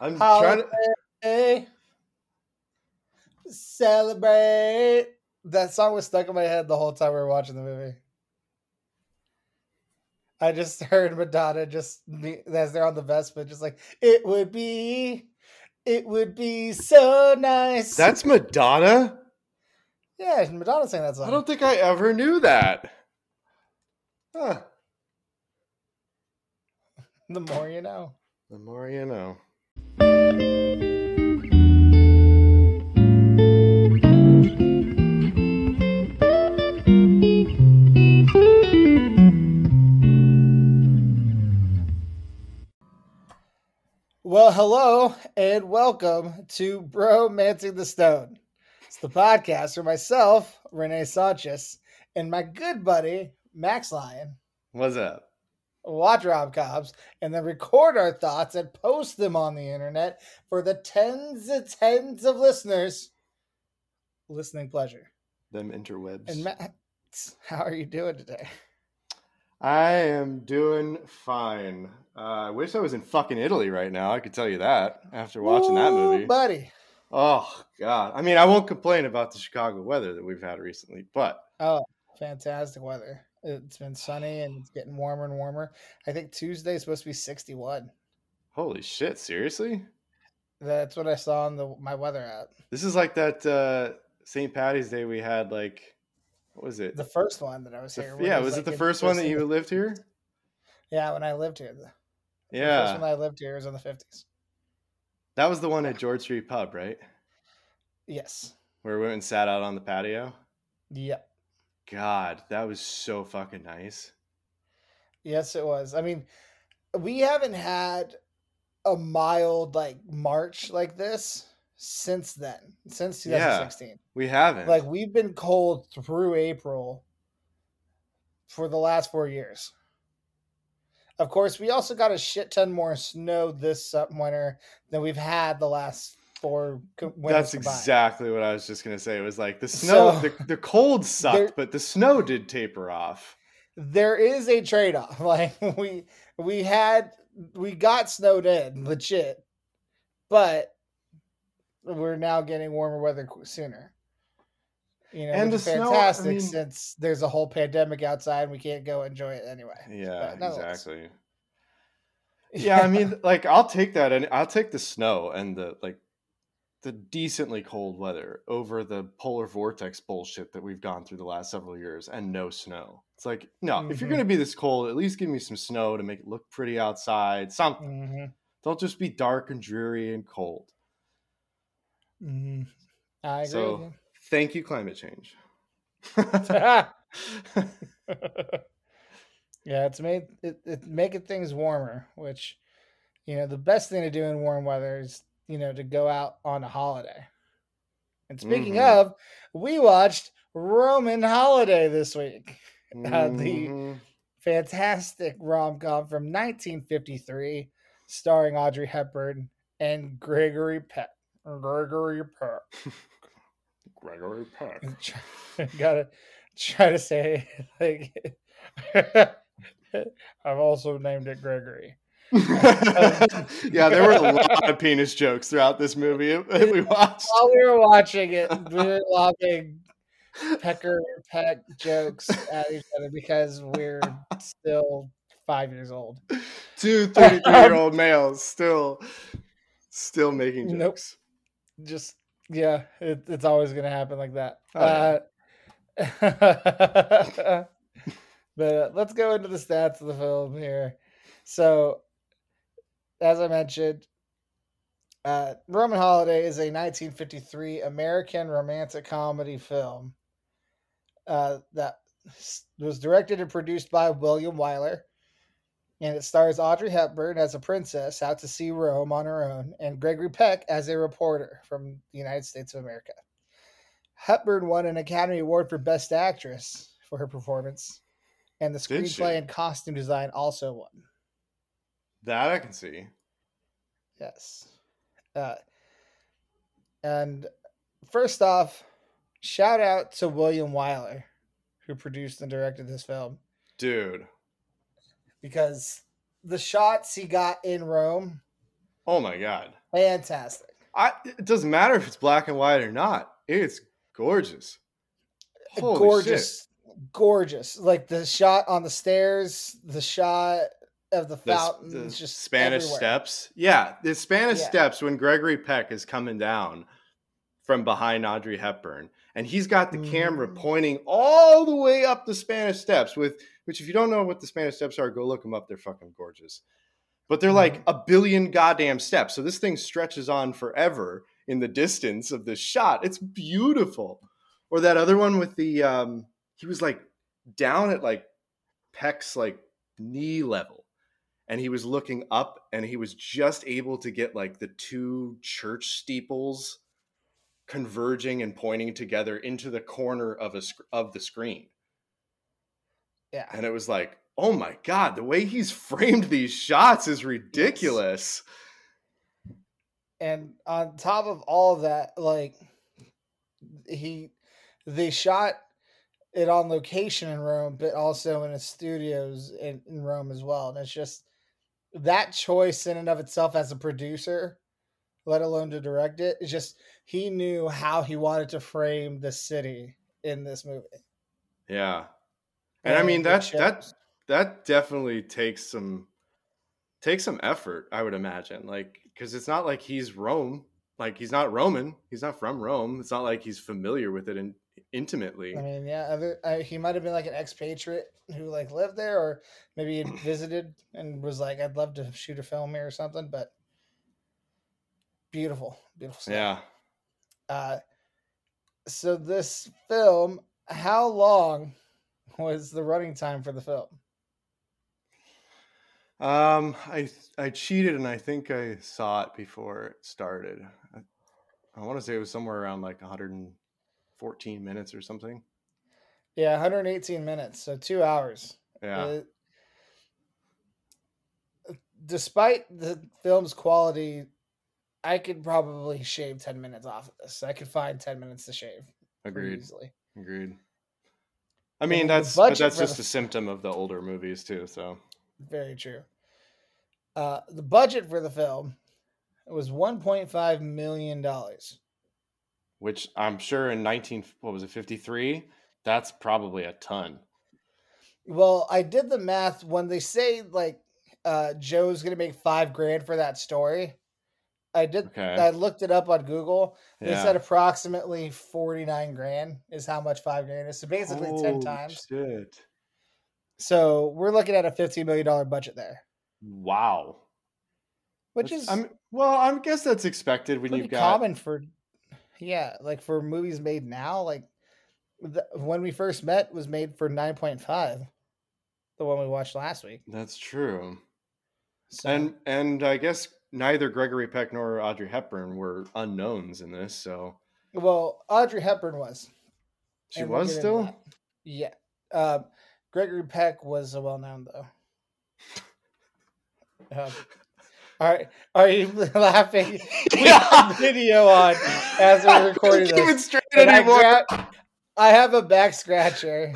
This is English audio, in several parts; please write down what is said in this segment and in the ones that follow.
I'm trying to. Celebrate. That song was stuck in my head the whole time we were watching the movie. I just heard Madonna just as they're on the Vespa, just like it would be, it would be so nice. That's Madonna. yeah, Madonna sang that song. I don't think I ever knew that. Huh. The more you know. The more you know. Well, hello and welcome to Bromancing the Stone. It's the podcast for myself, Renee Sanchez, and my good buddy, Max Lyon. What's up? Watch rom coms, and then record our thoughts and post them on the internet for the tens and tens of listeners. Listening pleasure. Them interwebs. And Matt, how are you doing today? I am doing fine. Uh, I wish I was in fucking Italy right now. I could tell you that after watching that movie. buddy. Oh God! I mean, I won't complain about the Chicago weather that we've had recently, but Oh, fantastic weather. It's been sunny and it's getting warmer and warmer. I think Tuesday is supposed to be 61. holy shit! Seriously, That's what I saw on the my weather app. this is like that uh, St. Patty's Day we had. Like, what was it? The first one that I was The here. yeah, was like it the first one that you lived here? Yeah, when I lived here. The, the first Yeah, one I lived here was in the 50s. that was the one at George Street Pub, right? Yes. Where we went and sat out on the patio. Yep. God, that was so fucking nice. Yes, it was. I mean, we haven't had a mild like March like this since then, since Yeah. 2016. We haven't. Like we've been cold through April for the last four years. Of course, we also got a shit ton more snow this winter than we've had the last That's exactly what I was just gonna say. It was like the snow, So- the, the cold sucked, There- but the snow did taper off. There is a trade off. Like we we had we got snowed in legit, but we're now getting warmer weather sooner. You know, And the is snow, I fantastic mean- since there's a whole pandemic outside and we can't go enjoy it anyway. Yeah, exactly. Yeah, I mean, like I'll take that, and I'll take the snow and the like, the decently cold weather over the polar vortex bullshit that we've gone through the last several years, and no snow. It's like, no, if you're Mhm. gonna be this cold, at least give me some snow to make it look pretty outside. Something. Mhm. Don't just be dark and dreary and cold. Mhm. I agree. So- Thank you, climate change. yeah, it's made it, it making things warmer, which you know the best thing to do in warm weather is you know to go out on a holiday. And speaking Mhm. of, we watched Roman Holiday this week. Uh, the- Mhm. Fantastic rom com from 1953, starring Audrey Hepburn and Gregory Peck. Gregory Peck. Gregory Peck. gotta try to say like I've also named it Gregory. yeah, there were a lot of penis jokes throughout this movie that we watched. While we were watching it, we were laughing pecker peck jokes at each other because we're still five years old. Two 33 year old males still still making jokes. Nope. Just yeah, it, it's always gonna happen like that. Oh, uh, but uh, let's go into the stats of the film here. So, as I mentioned, uh, Roman Holiday is a 1953 American romantic comedy film uh, that was directed and produced by William Wyler. And it stars Audrey Hepburn as a princess out to see Rome on her own, and Gregory Peck as a reporter from the United States of America. Hepburn won an Academy Award for Best Actress for her performance, and the screenplay and costume design also won. That I can see. Yes. Uh, and first off, shout out to William Wyler, who produced and directed this film, Dude. because the shots he got in Rome Oh my god. Fantastic. I it doesn't matter if it's black and white or not. It's gorgeous. Holy gorgeous. Gorgeous. Like the shot on the stairs, the shot of the The, s- fountains, the just Spanish everywhere. steps. Yeah, the Spanish Yeah. steps when Gregory Peck is coming down from behind Audrey Hepburn, and he's got the camera Mhm. pointing all the way up the Spanish steps. With which, if you don't know what the Spanish steps are, go look them up. They're fucking gorgeous. But they're like Mm-hmm. a billion goddamn steps. So this thing stretches on forever in the distance of this shot. It's beautiful. Or that other one with the um he was like down at like Peck's like knee level. And he was looking up and he was just able to get like the two church steeples converging and pointing together into the corner of a of the screen. Yeah. And it was like, "Oh my god, the way he's framed these shots is ridiculous." and on top of all of that like he they shot it on location in rome but also in his studios in, in rome as well and it's just that choice in and of itself as a producer let alone to direct it it's just he knew how he wanted to frame the city in this movie Yeah. And I mean that—that—that definitely takes some takes some effort, I would imagine. Like cuz it's not like he's Rome, like he's not Roman, he's not from Rome. It's not like he's familiar with it in, intimately. I mean, yeah, other, uh, he might have been like an expatriate who like lived there, or maybe he visited and was like, "I'd love to shoot a film here" or something. But beautiful, beautiful stuff. Yeah. Uh, so this film, how long was the running time for the film? Um, I I cheated and I think I saw it before it started. I, I want to say it was somewhere around like 114 minutes or something. Yeah, 118 minutes, so two hours. Yeah, Uh, despite the film's quality, I could probably shave 10 minutes off of this. I could find 10 minutes to shave agreed, easily. agreed. I mean, the that's but that's just the- a symptom of the older movies too. So Very true. Uh, the budget for the film was 1.5 million dollars. Which I'm sure in 19 what was it 53? That's probably a ton. Well, I did the math when they say like uh, Joe's gonna make five grand for that story. I did. Okay. I looked it up on Google. They Yeah. said approximately 49 grand is how much five grand is. So basically 10 times. Shit. So we're looking at a 15 million dollar budget there, Wow. which That's- is I'm well, I guess that's expected when you've got common for yeah like for movies made now like the, when we first met was made for 9.5 the one we watched last week. That's true. so And and I guess neither Gregory Peck nor Audrey Hepburn were unknowns in this, so well audrey hepburn was. She and was still. yeah. Um, gregory peck was a well-known though. Um, all right are you laughing we have video on as we're recording I can't keep this straight And I, anymore. grab- I have a back scratcher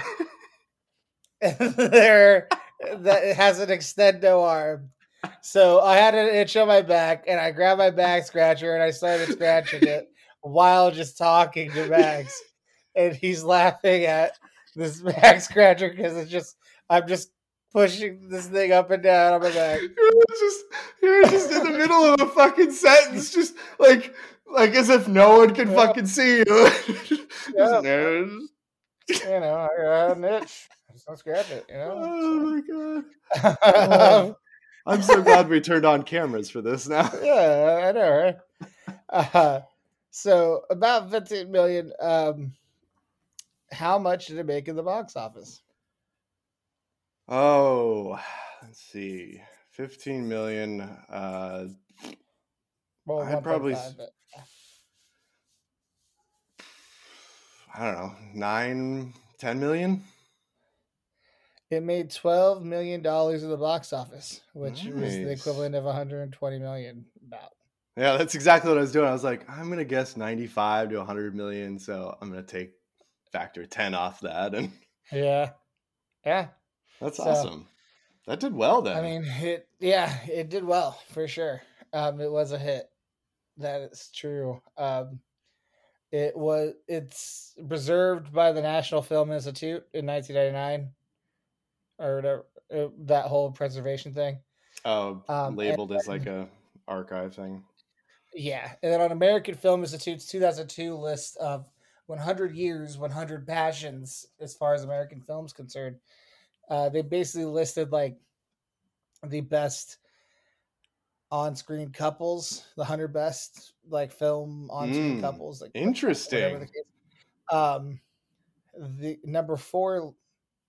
there that has an extendo arm. So I had an itch on my back, and I grabbed my back scratcher and I started scratching it while just talking to Max. And he's laughing at this back scratcher because it's just I'm just pushing this thing up and down on my back. You're just you're just in the middle of a fucking sentence, just like like as if no one can Yeah. fucking see you. Yeah. You know, I got an itch. Just don't scratch it. You know. Oh my god! So- I'm so glad we turned on cameras for this now. yeah, I know, right? Uh, so about 15 million. Um, how much did it make in the box office? Oh, let's see, 15 million. Uh, Well, I'd probably 1.5, s- but I don't know, nine, 10 million. it made 12 million dollars at the box office, which was the equivalent of 120 million. About Yeah, that's exactly what I was doing. I was like, I'm gonna guess 95 to 100 million, so I'm gonna take factor 10 off that, and yeah, yeah. That's So- awesome. That did well then. I mean, it yeah, it did well for sure. Um, it was a hit. That is true. Um, it was. It's preserved by the National Film Institute in 1999, or whatever. uh, That whole preservation thing. Oh, Um, labeled as like a archive thing. Yeah, and then on American Film Institute's 2002 list of 100 years, 100 passions, as far as American film's concerned, uh, they basically listed like the best on-screen couples, the 100 best like film on-screen Mm, couples, like Interesting. the. Um, the number four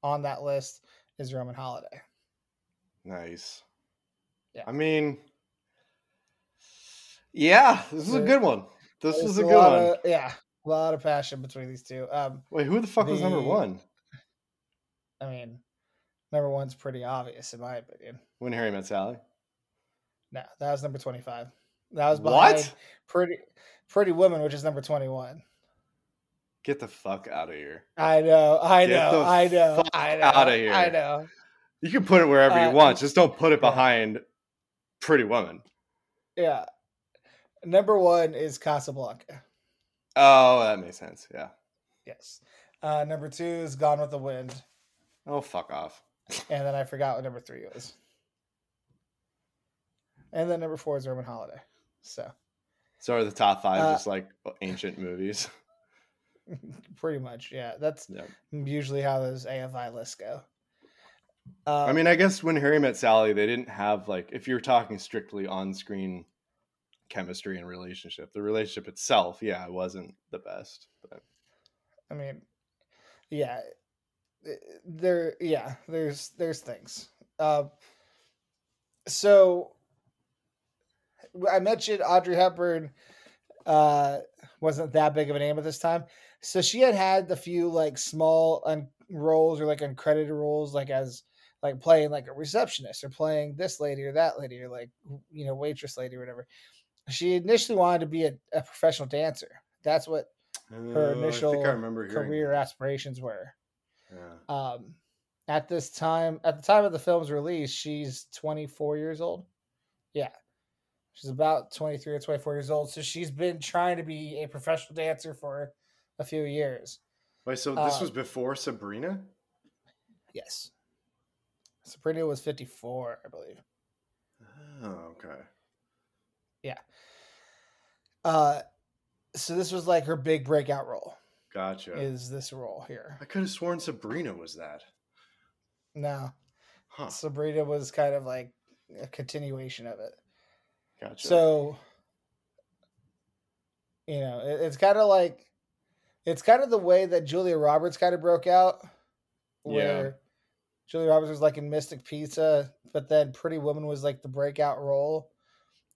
on that list is Roman Holiday. Nice. Yeah. I mean, yeah, this is a good one. This There's is a a good one. Of, yeah, a lot of passion between these two. Um, Wait, who the fuck was number one? I mean, number one's pretty obvious in my opinion. When Harry Met Sally. No, that was number twenty-five. That was behind What? Pretty Pretty Woman, which is number twenty-one. Get the fuck out of here. I know, I Get know, I know, I know, outta here. I know. You can put it wherever Uh, you want. Just don't put it behind Pretty Woman. Yeah, number one is Casablanca. Oh, that makes sense. Yeah. Yes. Uh, number two is Gone with the Wind, Oh, fuck off. And then I forgot what number three was. And then number four is Roman Holiday. So So are the top five Uh, just like ancient movies? pretty much, yeah. That's Yeah. usually how those AFI lists go. Uh, I mean, I guess when Harry Met Sally, they didn't have like if you're talking strictly on-screen chemistry and relationship, the relationship itself, yeah, it wasn't the best. But I mean, yeah, there, yeah, there's there's things. Uh, so I mentioned Audrey Hepburn uh, wasn't that big of a name at this time, so she had had the few like small un- roles or like uncredited roles, like as like playing like a receptionist or playing this lady or that lady or like you know waitress lady or whatever. She initially wanted to be a, a professional dancer. That's what her Uh, initial I I career that. aspirations were. Yeah. Um, at this time, at the time of the film's release, she's 24 years old. Yeah, she's about 23 or 24 years old. So she's been trying to be a professional dancer for a few years. Wait, so this Uh, was before Sabrina? Yes, Sabrina was 54, I believe. Oh, okay. Yeah. Uh, so this was like her big breakout role. Gotcha. Is this role here? I could have sworn Sabrina was that. No, Huh. Sabrina was kind of like a continuation of it. Gotcha. So, you know, it, it's kind of like it's kind of the way that Julia Roberts kind of broke out, Yeah. where Julia Roberts was like in Mystic Pizza, but then Pretty Woman was like the breakout role,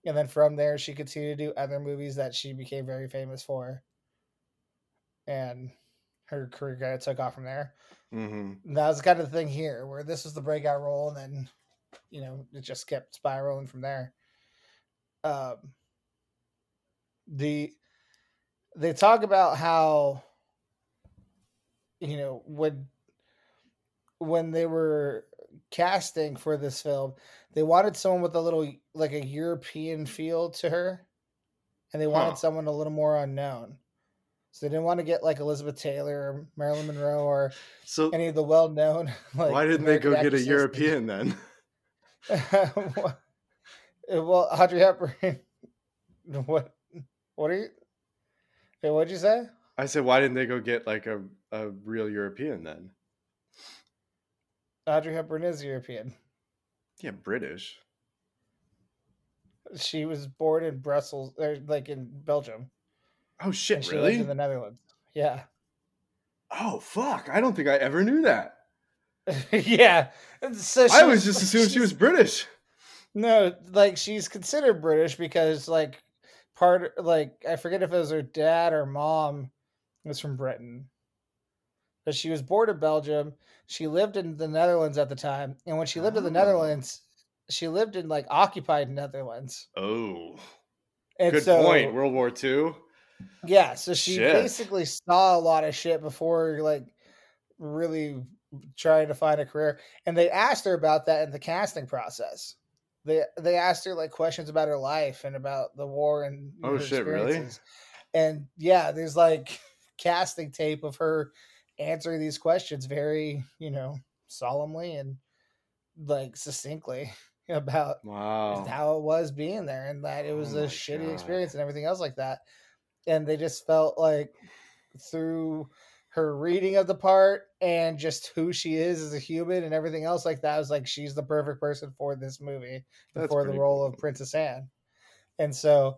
and then from there she continued to do other movies that she became very famous for, and her career kind of took off from there. hmm that was kind of the thing here, where this was the breakout role, and then you know it just kept spiraling from there. Um, the they talk about how you know when when they were casting for this film, they wanted someone with a little like a European feel to her, and they wanted Huh. someone a little more unknown. So they didn't want to get like Elizabeth Taylor or Marilyn Monroe or So any of the well-known. Like, why didn't they go get a. European then? well, Audrey Hepburn. What? What are you? Hey, what'd you say? I said, why didn't they go get like a, a real European then? Audrey Hepburn is European. Yeah, British. She was born in Brussels, or like in Belgium. Oh shit, she lived really? in the Netherlands. Yeah. Oh fuck! I don't think I ever knew that. yeah. So I she was just assuming she was British. No, like she's considered British because like part like I forget if it was her dad or mom was from Britain. But she was born in Belgium. She lived in the Netherlands at the time. And when she lived in the Oh. Netherlands, she lived in like occupied Netherlands. Oh, And good so, point. World War II. Yeah, so she Shit. basically saw a lot of shit before like really trying to find a career. And they asked her about that in the casting process. they they asked her like questions about her life and about the war and Oh, shit, really? And yeah, there's like casting tape of her answering these questions very, you know, solemnly and like succinctly about Wow. how it was being there and that it was Oh a shitty God. experience and everything else like that. And they just felt like through her reading of the part and just who she is as a human and everything else like that was like she's the perfect person for this movie That's for the role cool. of Princess Anne. And so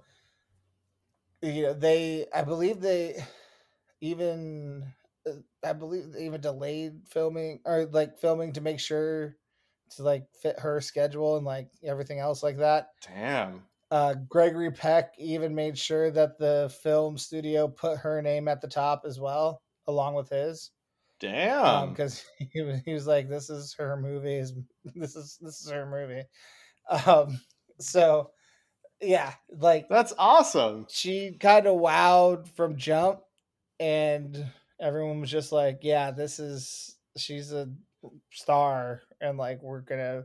you know they I believe they even uh, I believe they even delayed filming or like filming to make sure to like fit her schedule and like everything else like that. Damn. Uh, Gregory Peck even made sure that the film studio put her name at the top as well, along with his, Damn. because he was he was like, "This is her movie. This is this is her movie." Um, so yeah, like That's awesome. she kind of wowed from jump, and everyone was just like, "Yeah, this is she's a star," and like we're gonna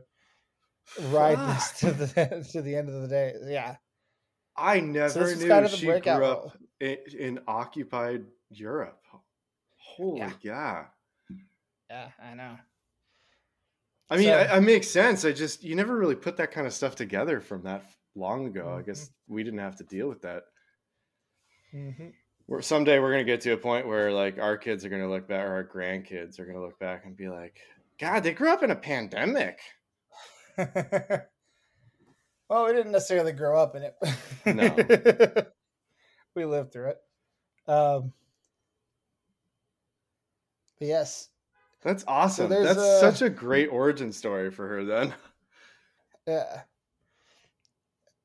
ride this to the to the end of the day. Yeah. I never is knew kind of she grew up in, in occupied Europe. Holy Yeah. yeah. Yeah, I know. I mean, So- I, I makes sense. I just you never really put that kind of stuff together from that long ago. I Mhm. guess we didn't have to deal with that. hmm We're, someday we're gonna get to a point where like our kids are gonna look back, or our grandkids are gonna look back and be like, "God, they grew up in a pandemic." well, we didn't necessarily grow up in it. No. we lived through it. Um, but yes, That's awesome. there's That's a- such a great origin story for her. Then yeah.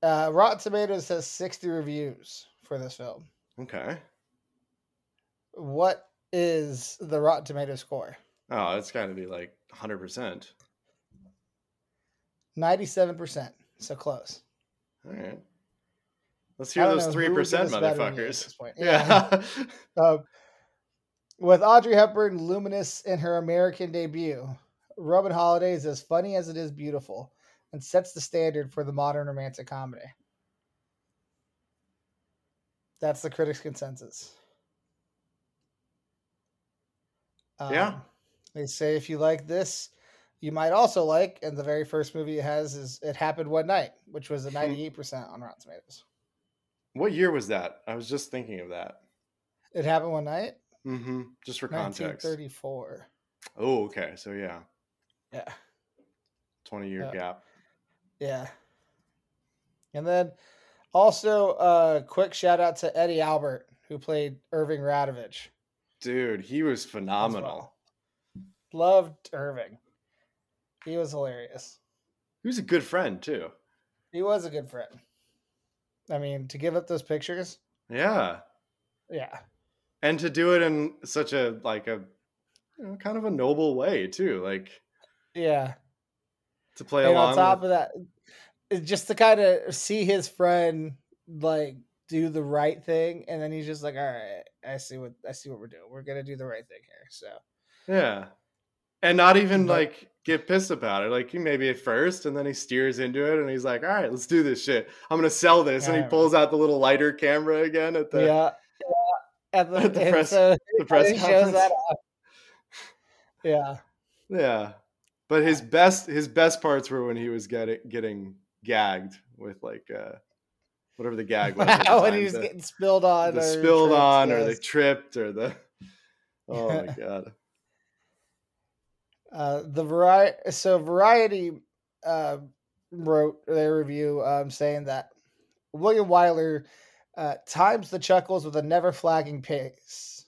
Uh, Rotten Tomatoes has 60 reviews for this film. okay. What is the Rotten Tomatoes score? Oh, it's got to be like 100. percent 97%. So close. All right. Let's hear those three who would give percent us a better review at motherfuckers. this point. Yeah. Um, with Audrey Hepburn luminous in her American debut, Roman Holiday is as funny as it is beautiful and sets the standard for the modern romantic comedy. That's the critics' consensus. Yeah. Um, They say if you like this, you might also like, and the very first movie it has is It Happened One Night, which was a 98% on Rotten Tomatoes. what year was that? I was just thinking of that. It Happened One Night? Mm-hmm. Just for context. 1934. Oh, okay. So yeah, Yeah. 20 year Yeah. gap. Yeah. And then also a quick shout out to Eddie Albert, who played Irving Radovich. Dude, he was phenomenal. well. Loved Irving. He was hilarious. He was a good friend too. He was a good friend. I mean, to give up those pictures, Yeah. yeah. And to do it in such a like a you know, kind of a noble way too. Like Yeah. to play and along on top with- of that, uh, just to kind of see his friend like do the right thing, and then he's just like, "All right, I see what I see what we're doing. We're gonna do the right thing here." So Yeah. And not even But- like get pissed about it. Like he maybe at first and then he steers into it and he's like, all right, let's do this shit. I'm gonna sell this. And he Alright. pulls out the little lighter camera again at the yeah, yeah. And, the, at the press- so the press conference. that. Yeah, Yeah. But his best his best parts were when he was getting getting gagged with like uh whatever the gag was. at the when he was the, getting spilled on, the spilled on or they tripped or the Oh my god. Uh, the variety. So Variety uh, wrote their review um, saying that William Wyler uh, times the chuckles with a never flagging pace,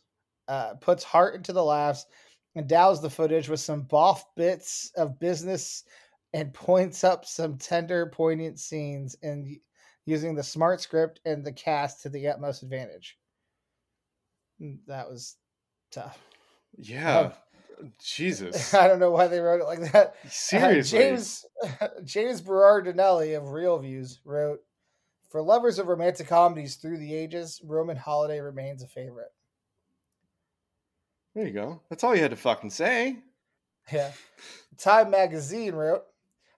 uh, puts heart into the laughs, and endows the footage with some boff bits of business, and points up some tender, poignant scenes, and using the smart script and the cast to the utmost advantage. Mm, That was tough. Yeah. Jesus. I don't know why they wrote it like that. Uh, Seriously. James James Berardinelli of ReelViews wrote, "For lovers of romantic comedies through the ages, Roman Holiday remains a favorite." There you go. That's all you had to fucking say. Yeah. Time magazine wrote,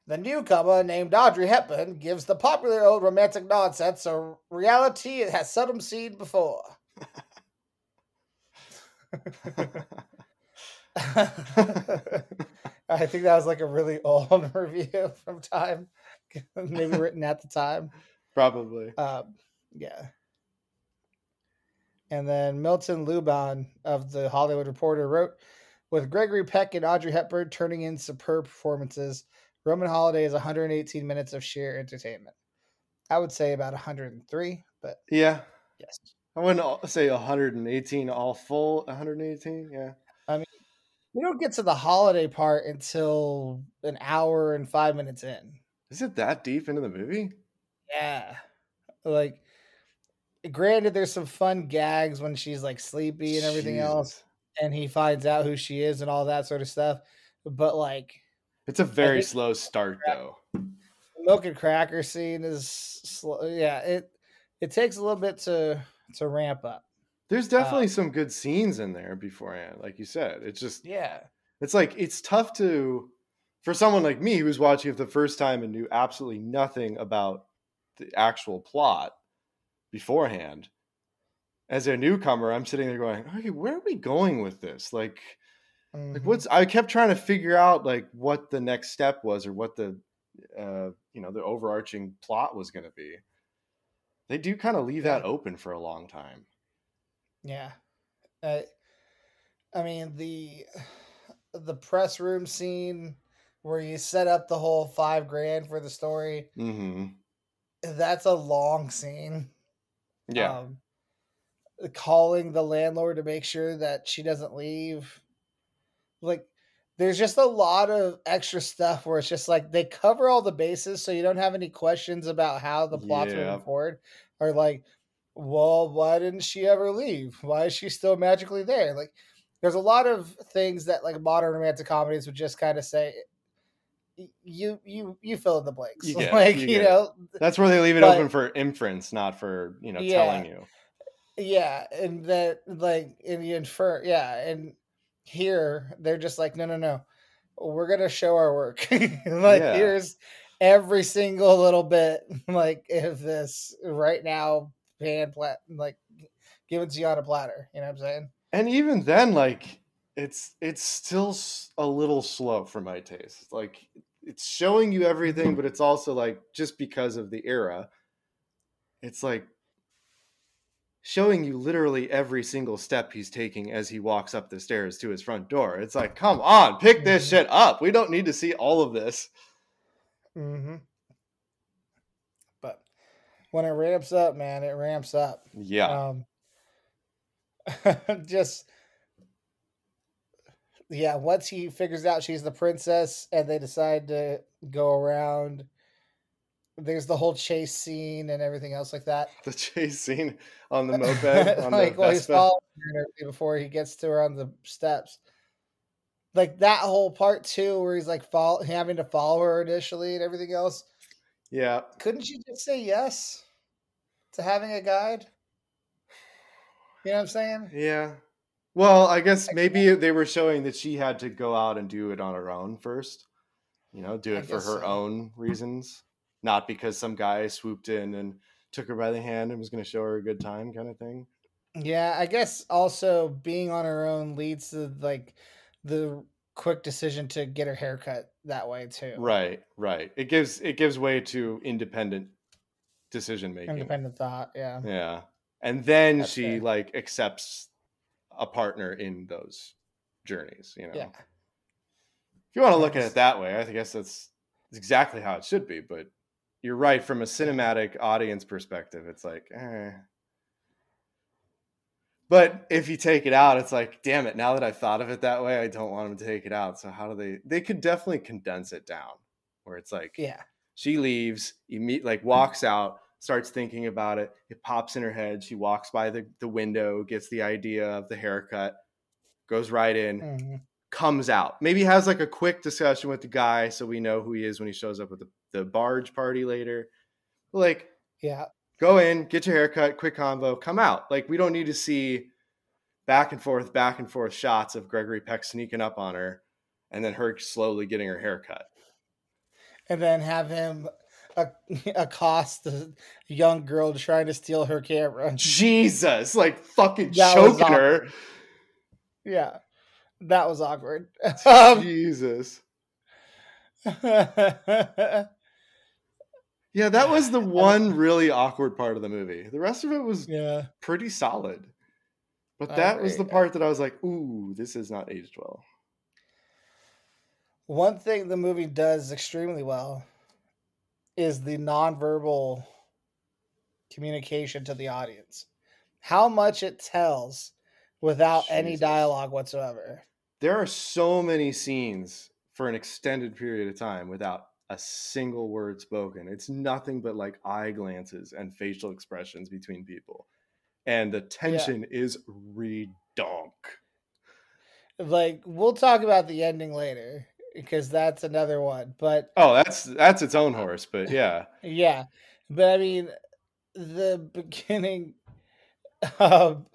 The newcomer named Audrey Hepburn gives the popular old romantic nonsense a reality it has seldom seen before. I think that was like a really old review from Time, maybe written at the time. Probably. Um, yeah. And then Milton Luban of the Hollywood Reporter wrote, with Gregory Peck and Audrey Hepburn turning in superb performances, Roman Holiday is 118 minutes of sheer entertainment. I would say about 103, but yeah, yes. I wouldn't say 118 all full. 118, yeah. I mean, we don't get to the holiday part until an hour and five minutes in. Is it that deep into the movie? Yeah. Like, granted, there's some fun gags when she's like sleepy and everything Jesus. else, and he finds out who she is and all that sort of stuff. But like, It's a very slow start, though. The milk and cracker scene is slow. Yeah, it it takes a little bit to to ramp up. There's definitely some good scenes in there beforehand, like you said. It's just Yeah. it's like it's tough to for someone like me who was watching it the first time and knew absolutely nothing about the actual plot beforehand. As a newcomer, I'm sitting there going, "Okay, where are we going with this? Like, like Mhm. what's?" I kept trying to figure out like what the next step was or what the, uh, you know, the overarching plot was going to be. They do kind of leave that open for a long time. Yeah. Uh, I mean the the press room scene where you set up the whole five grand for the story. hmm That's a long scene. Yeah. Um, calling the landlord to make sure that she doesn't leave. Like, there's just a lot of extra stuff where it's just like they cover all the bases, so you don't have any questions about how the plot's Yeah. moving forward. Or like, well, why didn't she ever leave? Why is she still magically there? Like, there's a lot of things that like modern romantic comedies would just kind of say. You you you fill in the blanks. You like you you, get it. know, That's where they leave it But- open for inference, not for you know Yeah. telling you. Yeah, and that like and you infer, yeah, and here they're just like, no, no, no, we're gonna show our work. like Yeah. here's every single little bit, like of this right now, pan plat, like given to you on a platter. You know what I'm saying? And even then, like it's it's still a little slow for my taste. Like it's showing you everything, but it's also like just because of the era, it's like showing you literally every single step he's taking as he walks up the stairs to his front door. It's like, come on, pick this Mhm. shit up. We don't need to see all of this. Mm-hmm. When it ramps up, man, it ramps up. Yeah. um just yeah once he figures out she's the princess and they decide to go around there's the whole chase scene and everything else like that the chase scene on the moped on like the while he's following her before he gets to her on the steps like that whole part too where he's like follow, having to follow her initially and everything else Yeah. couldn't you just say yes to having a guide you know what i'm saying Yeah. Well, I guess maybe they were showing that she had to go out and do it on her own first. You know, do I it for her so. own reasons, not because some guy swooped in and took her by the hand and was going to show her a good time kind of thing. Yeah, I guess also being on her own leads to like the quick decision to get her haircut that way too. Right, right. It gives it gives way to independent decision making. Independent thought, yeah. Yeah. And then That's she fair. like accepts a partner in those journeys, you know. Yeah. If you want to look at it that way, I guess that's exactly how it should be. But you're right from a cinematic audience perspective. It's like, eh. But if you take it out, it's like, damn it! Now that I've thought of it that way, I don't want them to take it out. So how do they? They could definitely condense it down, where it's like, Yeah. she leaves, you meet, like walks out, starts thinking about it. It pops in her head. She walks by the, the window, gets the idea of the haircut, goes right in, Mhm. comes out. Maybe has like a quick discussion with the guy so we know who he is when he shows up with the, the barge party later. Like, Yeah. go in, get your haircut, quick convo, come out. Like, we don't need to see back and forth, back and forth shots of Gregory Peck sneaking up on her and then her slowly getting her haircut. and then have him accost a young girl trying to steal her camera. Jesus, like fucking that choking her. Yeah, that was awkward. Um, Jesus. yeah, that was the one really awkward part of the movie. The rest of it was yeah pretty solid. But that was the part that I was like, ooh, this is not aged well. One thing the movie does extremely well is the nonverbal communication to the audience. How much it tells without Jesus. any dialogue whatsoever. There are so many scenes for an extended period of time without a single word spoken. It's nothing but like eye glances and facial expressions between people. And the tension yeah. is redonk. Like we'll talk about the ending later because that's another one. But oh, that's that's its own horse. But yeah, yeah. But I mean, the beginning of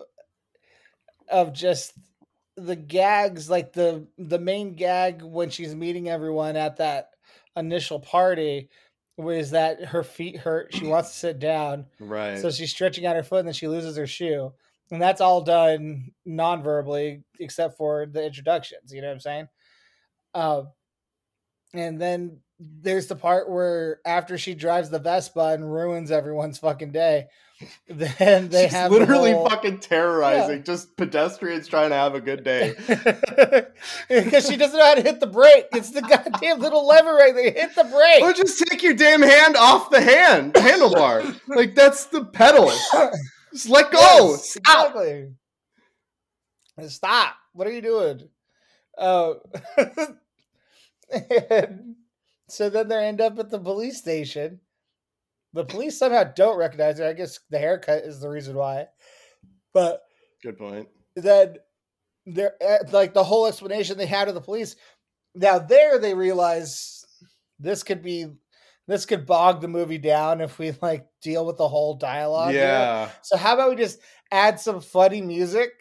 of just the gags, like the the main gag when she's meeting everyone at that initial party was that her feet hurt. She wants to sit down. Right. So she's stretching out her foot and then she loses her shoe. And that's all done non-verbally except for the introductions. You know what I'm saying? Uh, and then there's the part where after she drives the Vespa and ruins everyone's fucking day, then they She's have literally the whole, fucking terrorizing yeah. just pedestrians trying to have a good day because she doesn't know how to hit the brake. It's the goddamn little lever right there. Hit the brake. Or just take your damn hand off the hand handlebar. like that's the pedal. Just let go. Yes, Stop. Exactly. Stop. What are you doing? Oh. And so then they end up at the police station. The police somehow don't recognize her. I guess the haircut is the reason why. But good point. Then they're eh, like the whole explanation they had of the police. Now there they realize this could be this could bog the movie down if we like deal with the whole dialogue. Yeah. Here. So how about we just add some funny music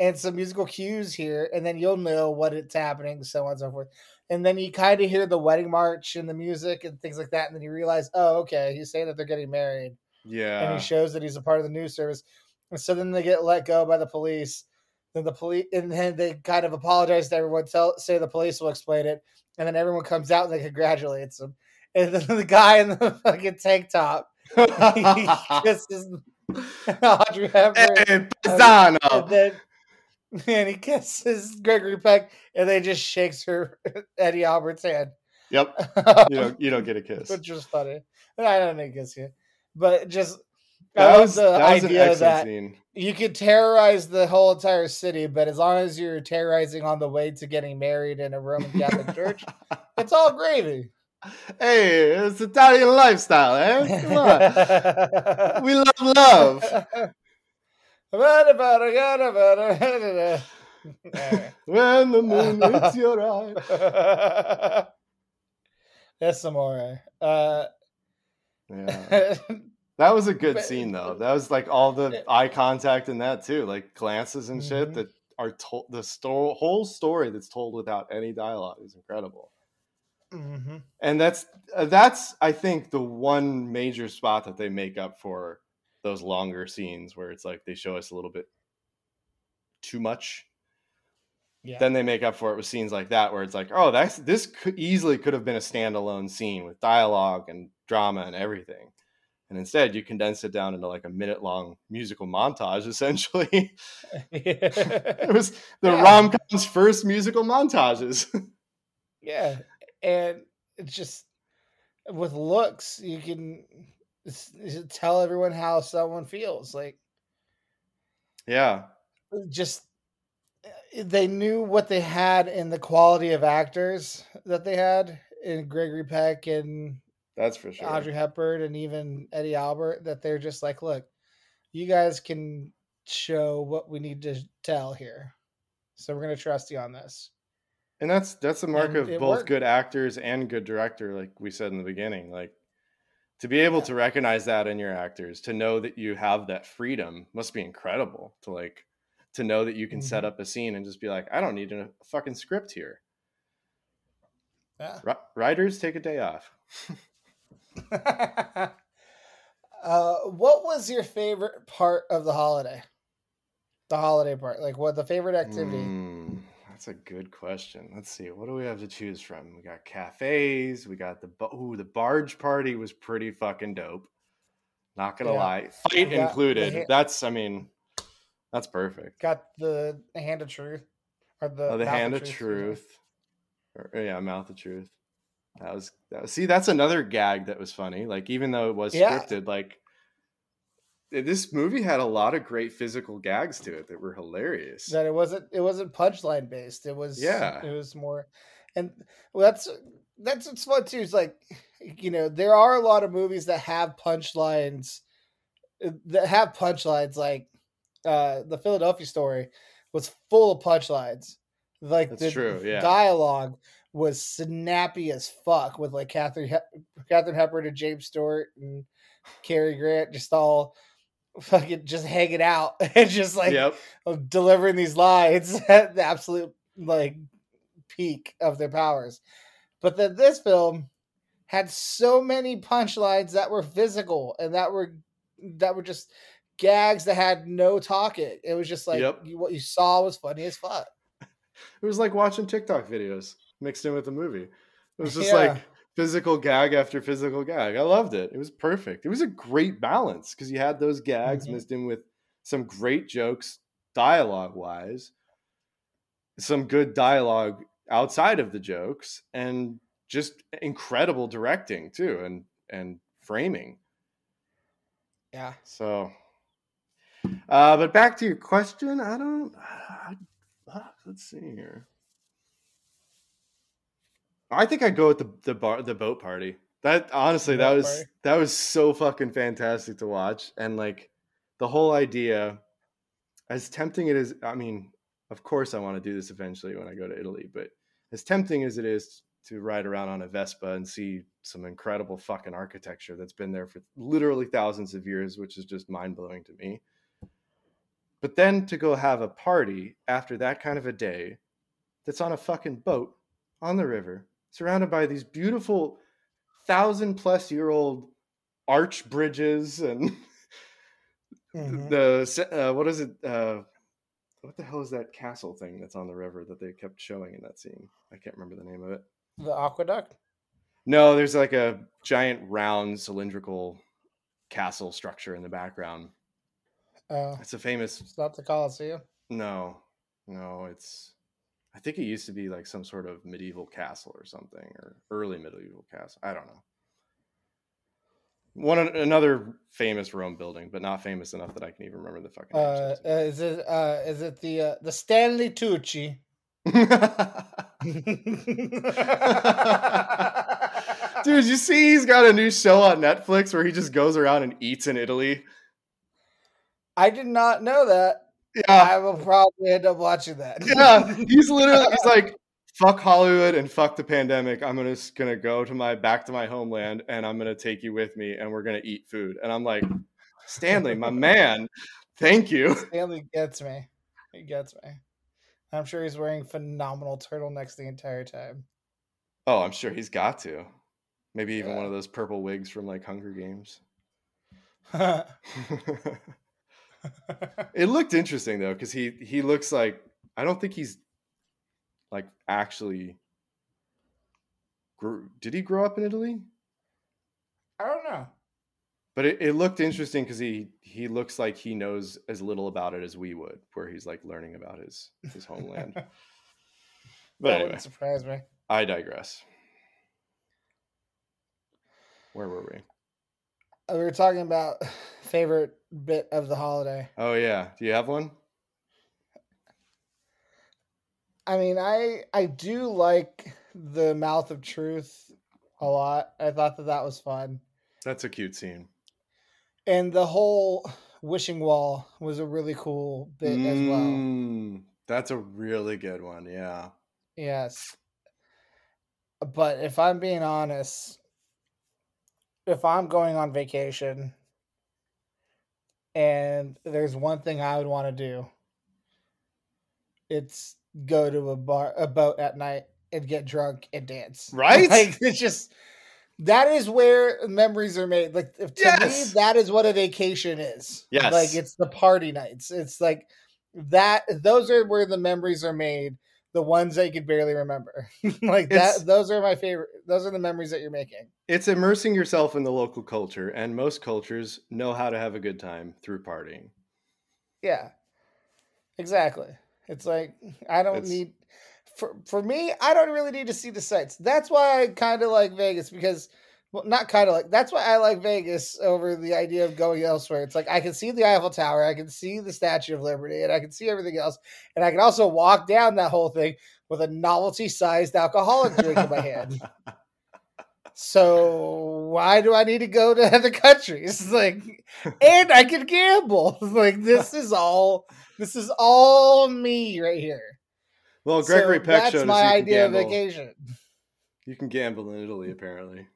and some musical cues here, and then you'll know what it's happening, so on and so forth. And then you kind of hear the wedding march and the music and things like that, and then you realize, oh, okay, he's saying that they're getting married. Yeah, and he shows that he's a part of the news service, and so then they get let go by the police. Then the police, and then they kind of apologize to everyone, tell say the police will explain it, and then everyone comes out and they congratulates him, and then the guy in the fucking tank top, he kisses Audrey Hepburn, hey, and then and he kisses Gregory Peck, and they just shakes her Eddie Albert's hand. Yep. You don't you don't get a kiss. Which was funny. I don't need kiss you. But just that was the that idea that scene. you could terrorize the whole entire city, but as long as you're terrorizing on the way to getting married in a Roman Catholic church, it's all gravy. Hey, it's Italian lifestyle, eh? Come on. we love love. when the moon hits your eye. That's. Uh, yeah. That was a good scene though. That was like all the eye contact in that too, like glances and shit mm-hmm. that are told. The sto- whole story that's told without any dialogue is incredible. Mm-hmm. And that's uh, that's I think the one major spot that they make up for those longer scenes where it's like they show us a little bit too much. Yeah. Then they make up for it with scenes like that where it's like, oh, that's this could easily could have been a standalone scene with dialogue and drama and everything. And instead you condense it down into like a minute long musical montage essentially. it was the yeah. rom-com's first musical montages. yeah. And it's just with looks, you can tell everyone how someone feels like yeah. just eh, they knew what they had in the quality of actors that they had in Gregory Peck and that's for sure. Audrey Hepburn and even Eddie Albert that they're just like look you guys can show what we need to tell here. So we're going to trust you on this. And that's that's the mark and of both worked. good actors and good director like we said in the beginning like to be able to recognize that in your actors to know that you have that freedom must be incredible to like to know that you can mm-hmm. set up a scene and just be like i don't need a fucking script here Yeah. Ri- Riders take a day off. uh, what was your favorite part of the holiday? The holiday part, like what the favorite activity? Mm, that's a good question. Let's see. What do we have to choose from? We got cafes. We got the ooh, the barge party was pretty fucking dope. Not gonna Yeah. lie, fight got included. ha- that's I mean, that's perfect. Got the hand of truth, or the Oh, the hand of me. truth. Or, uh, yeah, mouth of truth. That was, that was see. That's another gag that was funny. Like even though it was Yeah. scripted, like this movie had a lot of great physical gags to it that were hilarious. That it wasn't it wasn't punchline based. It was Yeah. It was more, and well, that's that's what's fun too. Is like you know there are a lot of movies that have punchlines uh, that have punchlines like uh the Philadelphia story was full of punchlines. Like That's the true, yeah. dialogue was snappy as fuck with like Katharine Katharine Hepburn and James Stewart and Cary Grant just all fucking just hanging out and just like yep. delivering these lines at the absolute like peak of their powers. But then this film had so many punchlines that were physical and that were that were just gags that had no talking. It was just like Yep. you, what you saw was funny as fuck. It was like watching TikTok videos mixed in with the movie. It was just Yeah. like physical gag after physical gag. I loved it. It was perfect. It was a great balance because you had those gags Mhm. mixed in with some great jokes, dialogue wise, some good dialogue outside of the jokes, and just incredible directing too, and and framing. Yeah. So, uh, but back to your question, I don't. I- let's see here. I think I'd go with the the bar the boat party. That honestly, that was party? that was so fucking fantastic to watch, and like the whole idea, as tempting it is. I mean, of course, I want to do this eventually when I go to Italy, but as tempting as it is to ride around on a Vespa and see some incredible fucking architecture that's been there for literally thousands of years, which is just mind blowing to me. But then to go have a party after that kind of a day that's on a fucking boat on the river, surrounded by these beautiful thousand plus year old arch bridges and Mhm. the uh, what is it? Uh, what the hell is that castle thing that's on the river that they kept showing in that scene? I can't remember the name of it. The aqueduct. No, there's like a giant round cylindrical castle structure in the background. Oh, It's a famous. it's not the Coliseum. No, no, it's. I think it used to be like some sort of medieval castle or something, or early medieval castle. I don't know. One another famous Rome building, but not famous enough that I can even remember the fucking. Uh, uh, is it uh, is it the uh, the Stanley Tucci? Dude, you see he's got a new show on Netflix where he just goes around and eats in Italy. I did not know that. Yeah. I will probably end up watching that. Yeah. He's literally he's like, fuck Hollywood and fuck the pandemic. I'm gonna just gonna go to my back to my homeland and I'm gonna take you with me and we're gonna eat food. And I'm like, Stanley, my man, thank you. Stanley gets me. He gets me. I'm sure he's wearing phenomenal turtlenecks the entire time. Oh, I'm sure he's got to. Maybe even one of those purple wigs from like Hunger Games. It looked interesting though, because he he looks like I don't think he's like actually grew. Did he grow up in Italy? I don't know. But it, it looked interesting because he he looks like he knows as little about it as we would, where he's like learning about his his homeland. that but anyway, wouldn't surprise me. I digress. Where were we? We were talking about favorite bit of the holiday. Oh yeah, do you have one? I mean, I I do like the mouth of truth a lot. I thought that that was fun, That's a cute scene. and the whole wishing wall was a really cool bit as well. Mm, That's a really good one. Yeah. Yes, but if I'm being honest, if I'm going on vacation and there's one thing I would want to do, it's go to a bar, a boat at night and get drunk and dance. Right? Like it's just that is where memories are made. Like to Yes. me, that is what a vacation is. Yes. Like it's the party nights. It's like that those are where the memories are made. The ones that you could barely remember. like It's- that those are my favorite those are the memories that you're making. It's immersing yourself in the local culture, and most cultures know how to have a good time through partying. Yeah. Exactly. It's like I don't It's- need for for me, I don't really need to see the sights. That's why I kind of like Vegas because well, not kind of like that's why I like Vegas over the idea of going elsewhere. It's like I can see the Eiffel Tower, I can see the Statue of Liberty, and I can see everything else, and I can also walk down that whole thing with a novelty-sized alcoholic drink in my hand. So why do I need to go to other countries? Like, and I can gamble. Like this is all. This is all me right here. Well, Gregory So Peck that's showed my idea of vacation. You can gamble in Italy, apparently.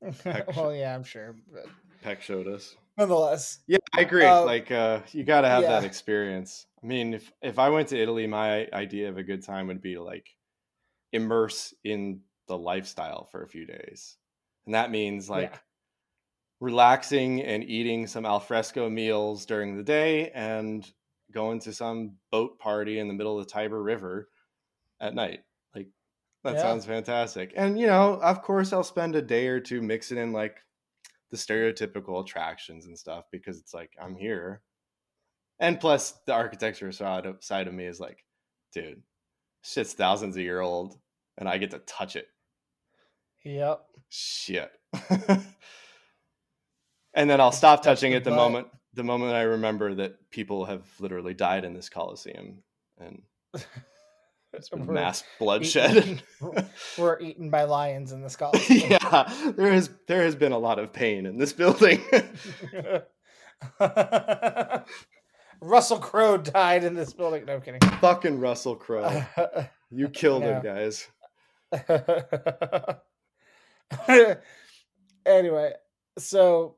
well, yeah, I'm sure, but Peck showed us. nonetheless, Yeah, I agree. Uh, like, uh, you got to have that experience. I mean, if if I went to Italy, my idea of a good time would be to like immerse in the lifestyle for a few days, and that means like Yeah. relaxing and eating some alfresco meals during the day, and going to some boat party in the middle of the Tiber River at night. That Yeah. sounds fantastic. And you know, of course, I'll spend a day or two mixing in like the stereotypical attractions and stuff because it's like I'm here. And plus, the architecture side of, side of me is like, dude, shit's thousands of year old, and I get to touch it. yep. Shit. and then I'll stop Touch touching it the butt. moment the moment I remember that people have literally died in this coliseum and it's been We're mass bloodshed. We're eaten by lions in the college. yeah, there has there has been a lot of pain in this building. Russell Crowe died in this building. No I'm kidding. Fucking Russell Crowe. You killed him, guys. anyway, so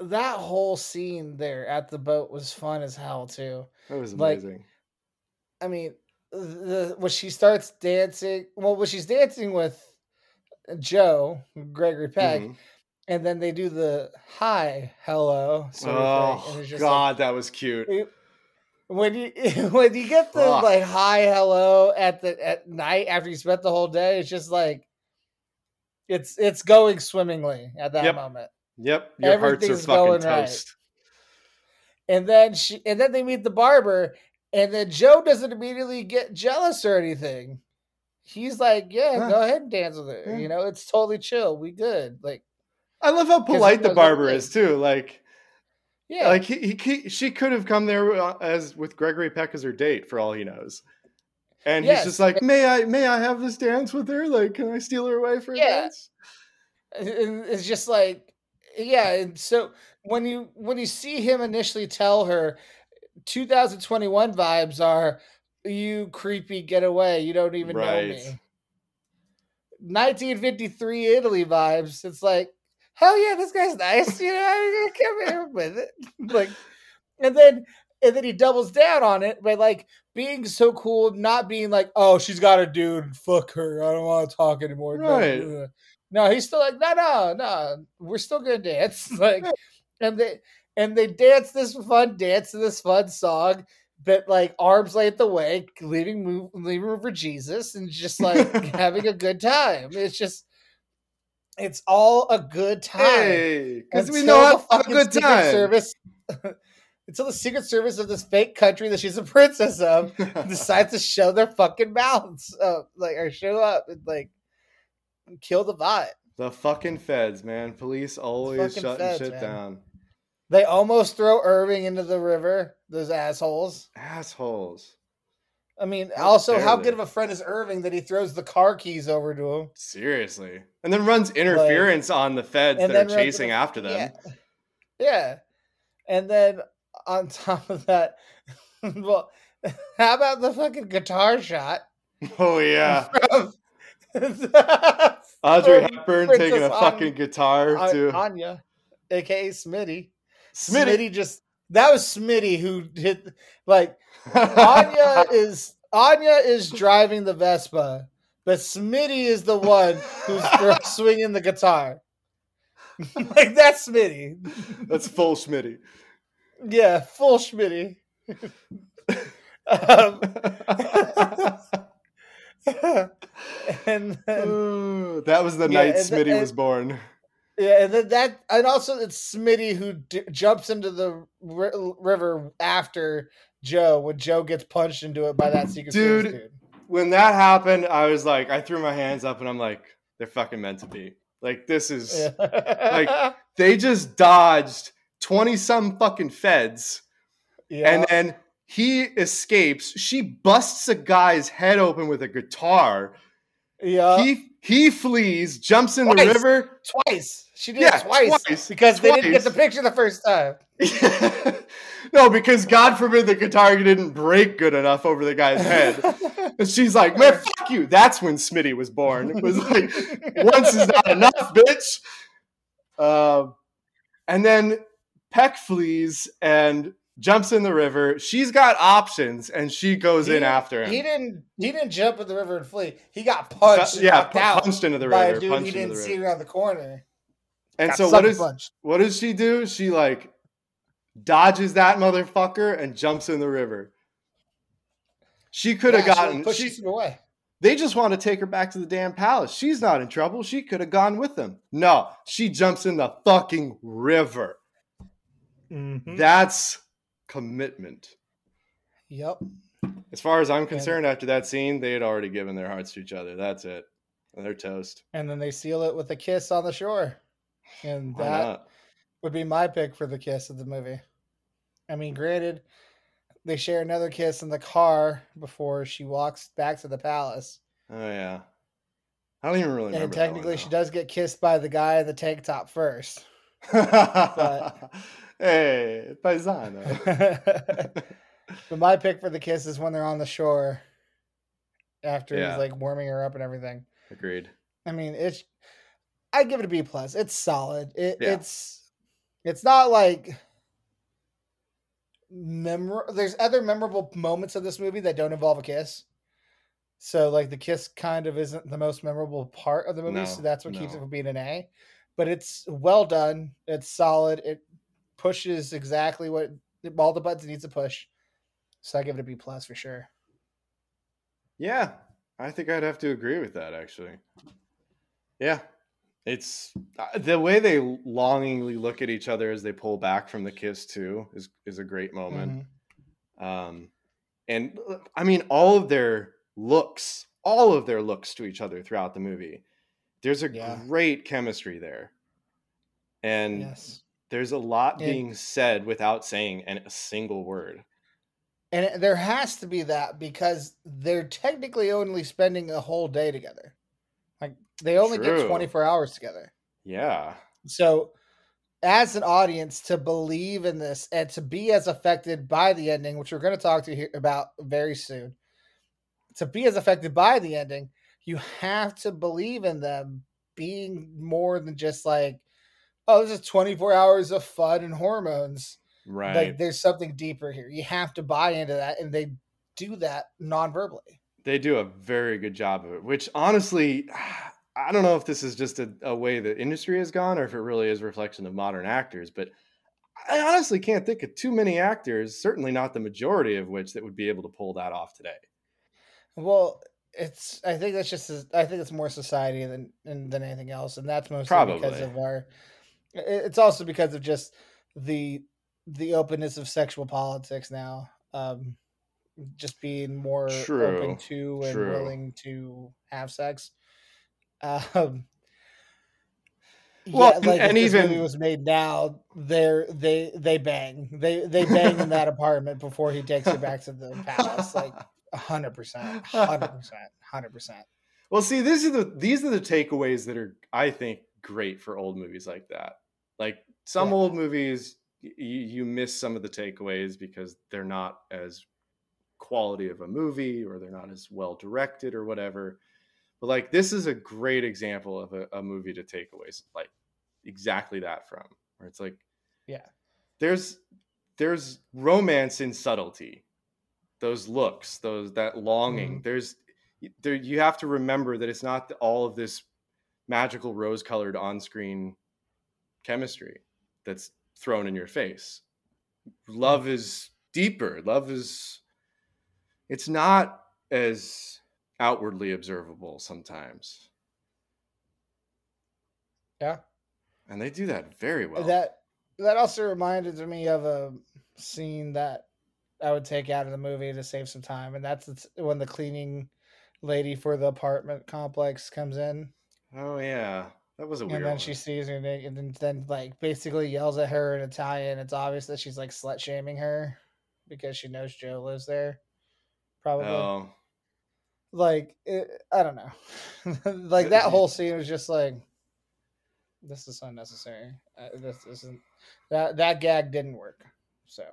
that whole scene there at the boat was fun as hell too. That was Like, amazing. I mean, the when she starts dancing, well, when she's dancing with Joe Gregory Peck, Mhm. and then they do the hi, hello, sort of Oh just like, God, that was cute. when you when you get the Fuck. like hi hello at the at night after you spent the whole day, it's just like it's it's going swimmingly at that Yep. moment. Yep, your hearts are Everything's fucking going right. And then she and then they meet the barber, and then Joe doesn't immediately get jealous or anything. He's like, "Yeah, go ahead and dance with her. Yeah. You know, it's totally chill. We good. Like, I love how polite the barber is too. Like, yeah, like he, he, he- she could have come there uh, as with Gregory Peck as her date for all he knows. And Yes, he's just like, may I, may I have this dance with her? Like, can I steal her away for a Yeah. dance? and it's just like yeah and so when you when you see him initially tell her 2021 vibes are you creepy get away you don't even know me. 1953 italy vibes it's like hell yeah this guy's nice you know come here with it. Like and then and then he doubles down on it by like being so cool not being like oh she's got a dude fuck her i don't want to talk anymore No, Right. no, he's still like, no, no, no, we're still gonna dance. Like, and they and they dance this fun dance to this fun song, but like arms length away, leaving move, leaving room for Jesus, and just like having a good time. It's just, it's all a good time. Hey, because we know a good Secret time. Service, until the Secret Service of this fake country that she's a princess of decides to show their fucking mouths, uh, like or show up and like kill the vibe. the fucking feds, man. Police always shutting feds, shit man. down. They almost throw Irving into the river. Those assholes. Assholes. I mean, How also, how good of a friend is Irving that he throws the car keys over to him? Seriously. And then runs interference on the feds that are chasing into- after them. Yeah. yeah. And then on top of that, well, how about the fucking guitar shot? Oh yeah. From, Audrey Hepburn Princess taking a fucking guitar An- to Anya, aka Smitty. Smitty. Smitty just that was Smitty who hit like Anya is Anya is driving the Vespa, but Smitty is the one who's swinging the guitar. like that's Smitty. That's full Schmitty. Yeah, full Schmitty. um, and then, Ooh, that was the Yeah, night the- Smitty was born. Yeah, and then that, and also it's Smitty who d- jumps into the ri- river after Joe when Joe gets punched into it by that Secret Dude. Dude. When that happened, I was like, I threw my hands up and I'm like, they're fucking meant to be. Like, this is. Yeah. They just dodged 20 some fucking feds. yeah. And then he escapes. She busts a guy's head open with a guitar. yeah. he he flees, jumps in the river. twice. She did Yeah, it twice, twice. because they didn't get the picture the first time. no, because God forbid the guitar didn't break good enough over the guy's head. And she's like, man, fuck you. That's when Smitty was born. It was like, once is not enough, bitch. Um, and then Peck flees and jumps in the river. She's got options and she goes He in after him. He didn't. He didn't jump in the river and flee. He got punched. yeah, punched into the by river. a dude he didn't see around the corner. And Got so what is punched. what does she do? She like dodges that motherfucker and jumps in the river. She could have Yeah, she gotten. she- him away. they just want to take her back to the damn palace. She's not in trouble. She could have gone with them. No, she jumps in the fucking river. Mm-hmm. That's commitment. Yep. As far as I'm concerned, after that scene, they had already given their hearts to each other. That's it. And they're toast. And then they seal it with a kiss on the shore, and Why that not? would be my pick for the kiss of the movie. I mean, granted, they share another kiss in the car before she walks back to the palace. Oh yeah. I don't even really And that one, technically, she does get kissed by the guy in the tank top first. hey, paisano. but my pick for the kiss is when they're on the shore after Yeah. he's like warming her up and everything. Agreed. I mean, it's I give it a B plus. It's solid. It, Yeah. It's it's not like memor. There's other memorable moments of this movie that don't involve a kiss. So like the kiss kind of isn't the most memorable part of the movie, so that's what keeps it from being an A. But it's well done. It's solid. It pushes exactly what all the buttons it needs to push. So I give it a B plus for sure. Yeah, I think I'd have to agree with that actually. Yeah. It's uh, the way they longingly look at each other as they pull back from the kiss too is is a great moment. Mhm. Um and uh, I mean all of their looks, all of their looks to each other throughout the movie. There's a Yeah. great chemistry there. And Yes. there's a lot And- being said without saying an, a single word. And there has to be that because they're technically only spending a whole day together. They only True. get 24 hours together. Yeah. So as an audience to believe in this and to be as affected by the ending, which we're going to talk to here about very soon, to be as affected by the ending, you have to believe in them being more than just like, oh, this is 24 hours of fun and hormones. Right. Like there's something deeper here. You have to buy into that, and they do that non-verbally. they do a very good job of it which honestly i don't know if this is just a, a way the industry has gone or if it really is a reflection of modern actors but i honestly can't think of too many actors certainly not the majority of which that would be able to pull that off today Well, it's I think that's just I think it's more society than than than anything else, and that's mostly because of our. It's also because of just the the openness of sexual politics now. Um, just being more True, open to and true. willing to have sex. Um, Well, yeah, and- like and if this movie was made now, they're they they bang they they bang in that apartment before he takes her back to the palace. Like hundred percent, hundred percent, hundred percent. well see these are the these are the takeaways that are i think great for old movies like that like some Yeah. old movies you, you miss some of the takeaways because they're not as quality of a movie or they're not as well directed or whatever but like this is a great example of a, a movie to take away like exactly that from where it's like Yeah. there's there's romance in subtlety those looks, those that longing. Mhm. There's there you have to remember that it's not all of this magical rose-colored on-screen chemistry that's thrown in your face. Love is deeper. Love is it's not as outwardly observable sometimes. Yeah. And they do that very well. That that also reminded me of a scene that I would take out of the movie to save some time, and that's when the cleaning lady for the apartment complex comes in, oh yeah. That was a weird and then one. she sees her naked, and then like basically yells at her in Italian. It's obvious that she's like slut shaming her because she knows Joe lives there. Probably Oh, like it, I don't know, like that whole scene was just like this is unnecessary. Uh, this isn't that that gag didn't work. So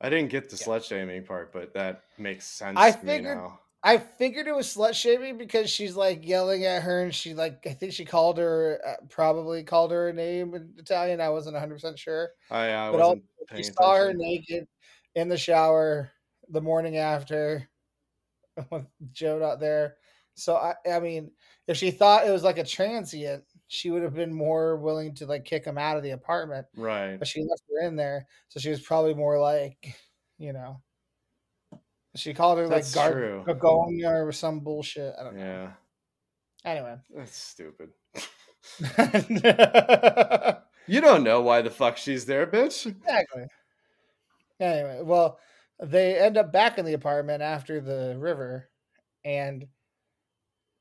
I didn't get the Yeah. slut shaming part, but that makes sense I to me figured- now. I figured it was slut shaming because she's like yelling at her and she like I think she called her uh, probably called her a name in Italian. I wasn't 100 percent sure. I, I But wasn't You paying saw her naked in the shower the morning after with Joe not there. So I I mean, if she thought it was like a transient, she would have been more willing to like kick him out of the apartment. Right. But she left her in there, so she was probably more like, you know, she called her That's like. Gar- Gagonia or some bullshit. I don't know. Yeah. Anyway. That's stupid. You don't know why the fuck she's there, bitch. Exactly. Anyway, well, they end up back in the apartment after the river, and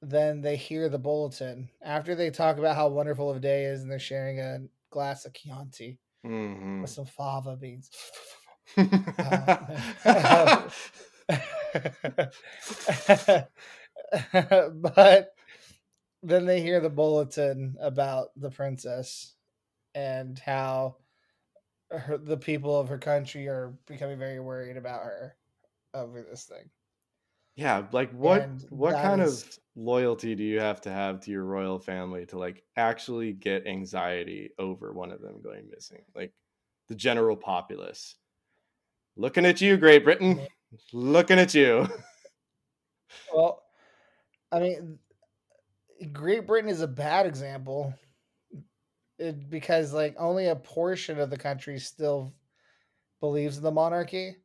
then they hear the bulletin after they talk about how wonderful of a day is, and they're sharing a glass of Chianti Mhm. with some fava beans. but then they hear the bulletin about the princess and how her, the people of her country are becoming very worried about her over this thing. yeah, like what And what kind is- of loyalty do you have to have to your royal family to like actually get anxiety over one of them going missing? Like the general populace. Looking at you, Great Britain. Looking at you. Well, I mean, Great Britain is a bad example it, because like only a portion of the country still believes in the monarchy.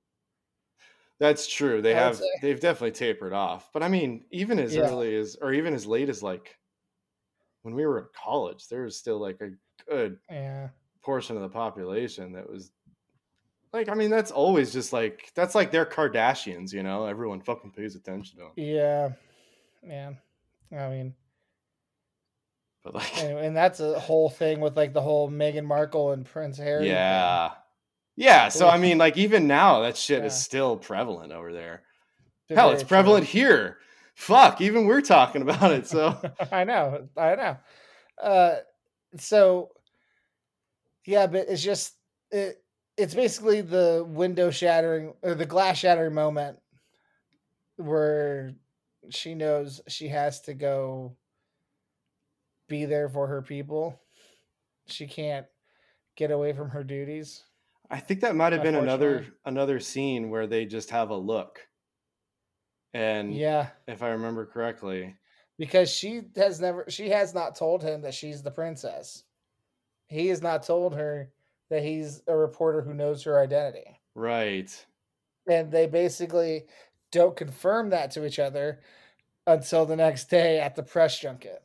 That's true. They I have say. they've definitely tapered off. But I mean, even as Yeah. early as or even as late as like when we were in college, there was still like a good Yeah. portion of the population that was like I mean, that's always just like that's like their Kardashians, you know? Everyone fucking pays attention to them. Yeah. Yeah. I mean, But like and, and that's a whole thing with like the whole Meghan Markle and Prince Harry. thing. Yeah. Yeah, so I mean like even now that shit is still prevalent over there. They're Hell, it's true. prevalent here. Fuck, even we're talking about it. So I know, I know. Uh, so yeah, but it's just it. It's basically the window shattering or the glass shattering moment where she knows she has to go be there for her people. She can't get away from her duties. I think that might have been another another scene where they just have a look. And Yeah, if I remember correctly, because she has never she has not told him that she's the princess. He has not told her that he's a reporter who knows her identity. right. And they basically don't confirm that to each other until the next day at the press junket.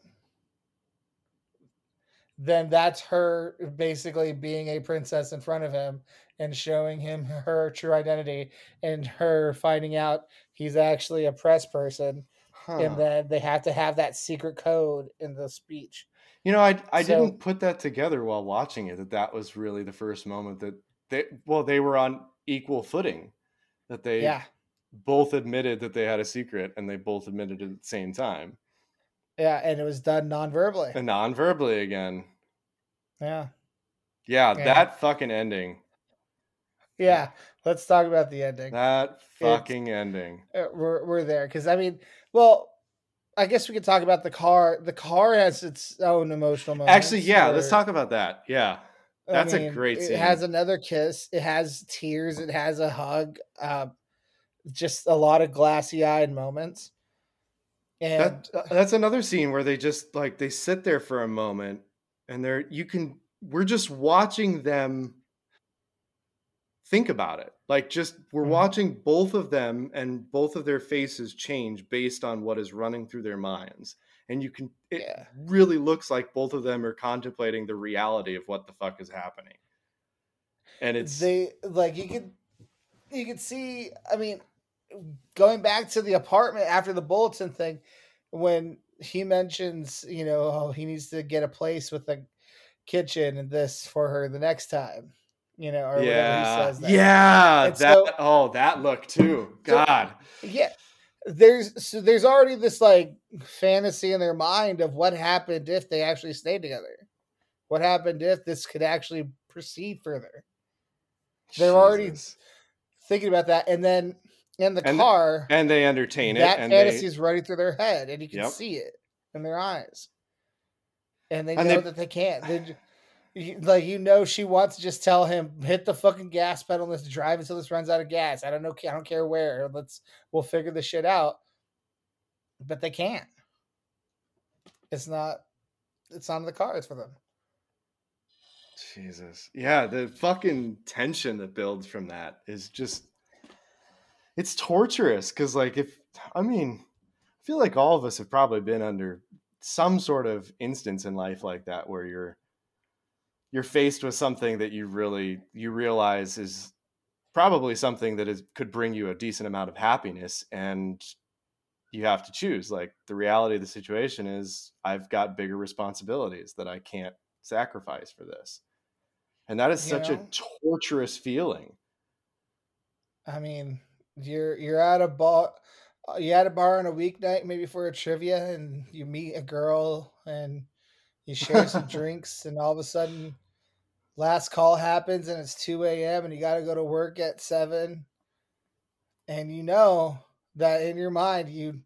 Then that's her basically being a princess in front of him and showing him her true identity and her finding out he's actually a press person Huh. and then they have to have that secret code in the speech. You know, I I So- didn't put that together while watching it that that was really the first moment that they well they were on equal footing that they Yeah. both admitted that they had a secret and they both admitted it at the same time Yeah, and it was done non-verbally. and non-verbally again. Yeah. Yeah, Yeah. that fucking ending. Yeah. Let's talk about the ending. That fucking ending. Uh, we're we're there because I mean, well, I guess we could talk about the car. The car has its own emotional moments. Actually, yeah, let's talk about that. Yeah. I that's a mean, great It has another kiss. It has tears. It has a hug. Um, just a lot of glassy eyed moments. And That uh, that's another scene where they just like they sit there for a moment and they're you can we're just watching them think about it. Like just we're Mhm. watching both of them and both of their faces change based on what is running through their minds. And you can it Yeah. really looks like both of them are contemplating the reality of what the fuck is happening. And it's they like you could you could see i mean going back to the apartment after the bulletin thing when he mentions you know oh he needs to get a place with a kitchen and this for her the next time you know or whatever he says there. Yeah, And that so- oh, that look too. So- God. yeah there's so there's already this like fantasy in their mind of what happened if they actually stayed together what happened if this could actually proceed further They're already- thinking about that and then in the And- car and they entertain it that fantasy is running through their head and you can Yep. see it in their eyes. And they And know they- that they can't. They, like you know she wants to just tell him hit the fucking gas pedal and let's drive until this runs out of gas. I don't know i don't care where. Let's we'll figure this shit out. But they can't. It's not it's not in the cards for them. Jesus. Yeah, the fucking tension that builds from that is just it's torturous cuz like if I mean, I feel like all of us have probably been under some sort of instance in life like that where you're you're faced with something that you really you realize is probably something that is could bring you a decent amount of happiness and you have to choose like the reality of the situation is I've got bigger responsibilities that I can't sacrifice for this. And that is such a torturous feeling. i mean you're you're at a bar uh, you at a bar on a weeknight maybe for a trivia and you meet a girl and you share some drinks and all of a sudden last call happens and it's 2 a.m and you got to go to work at 7 and you know that in your mind you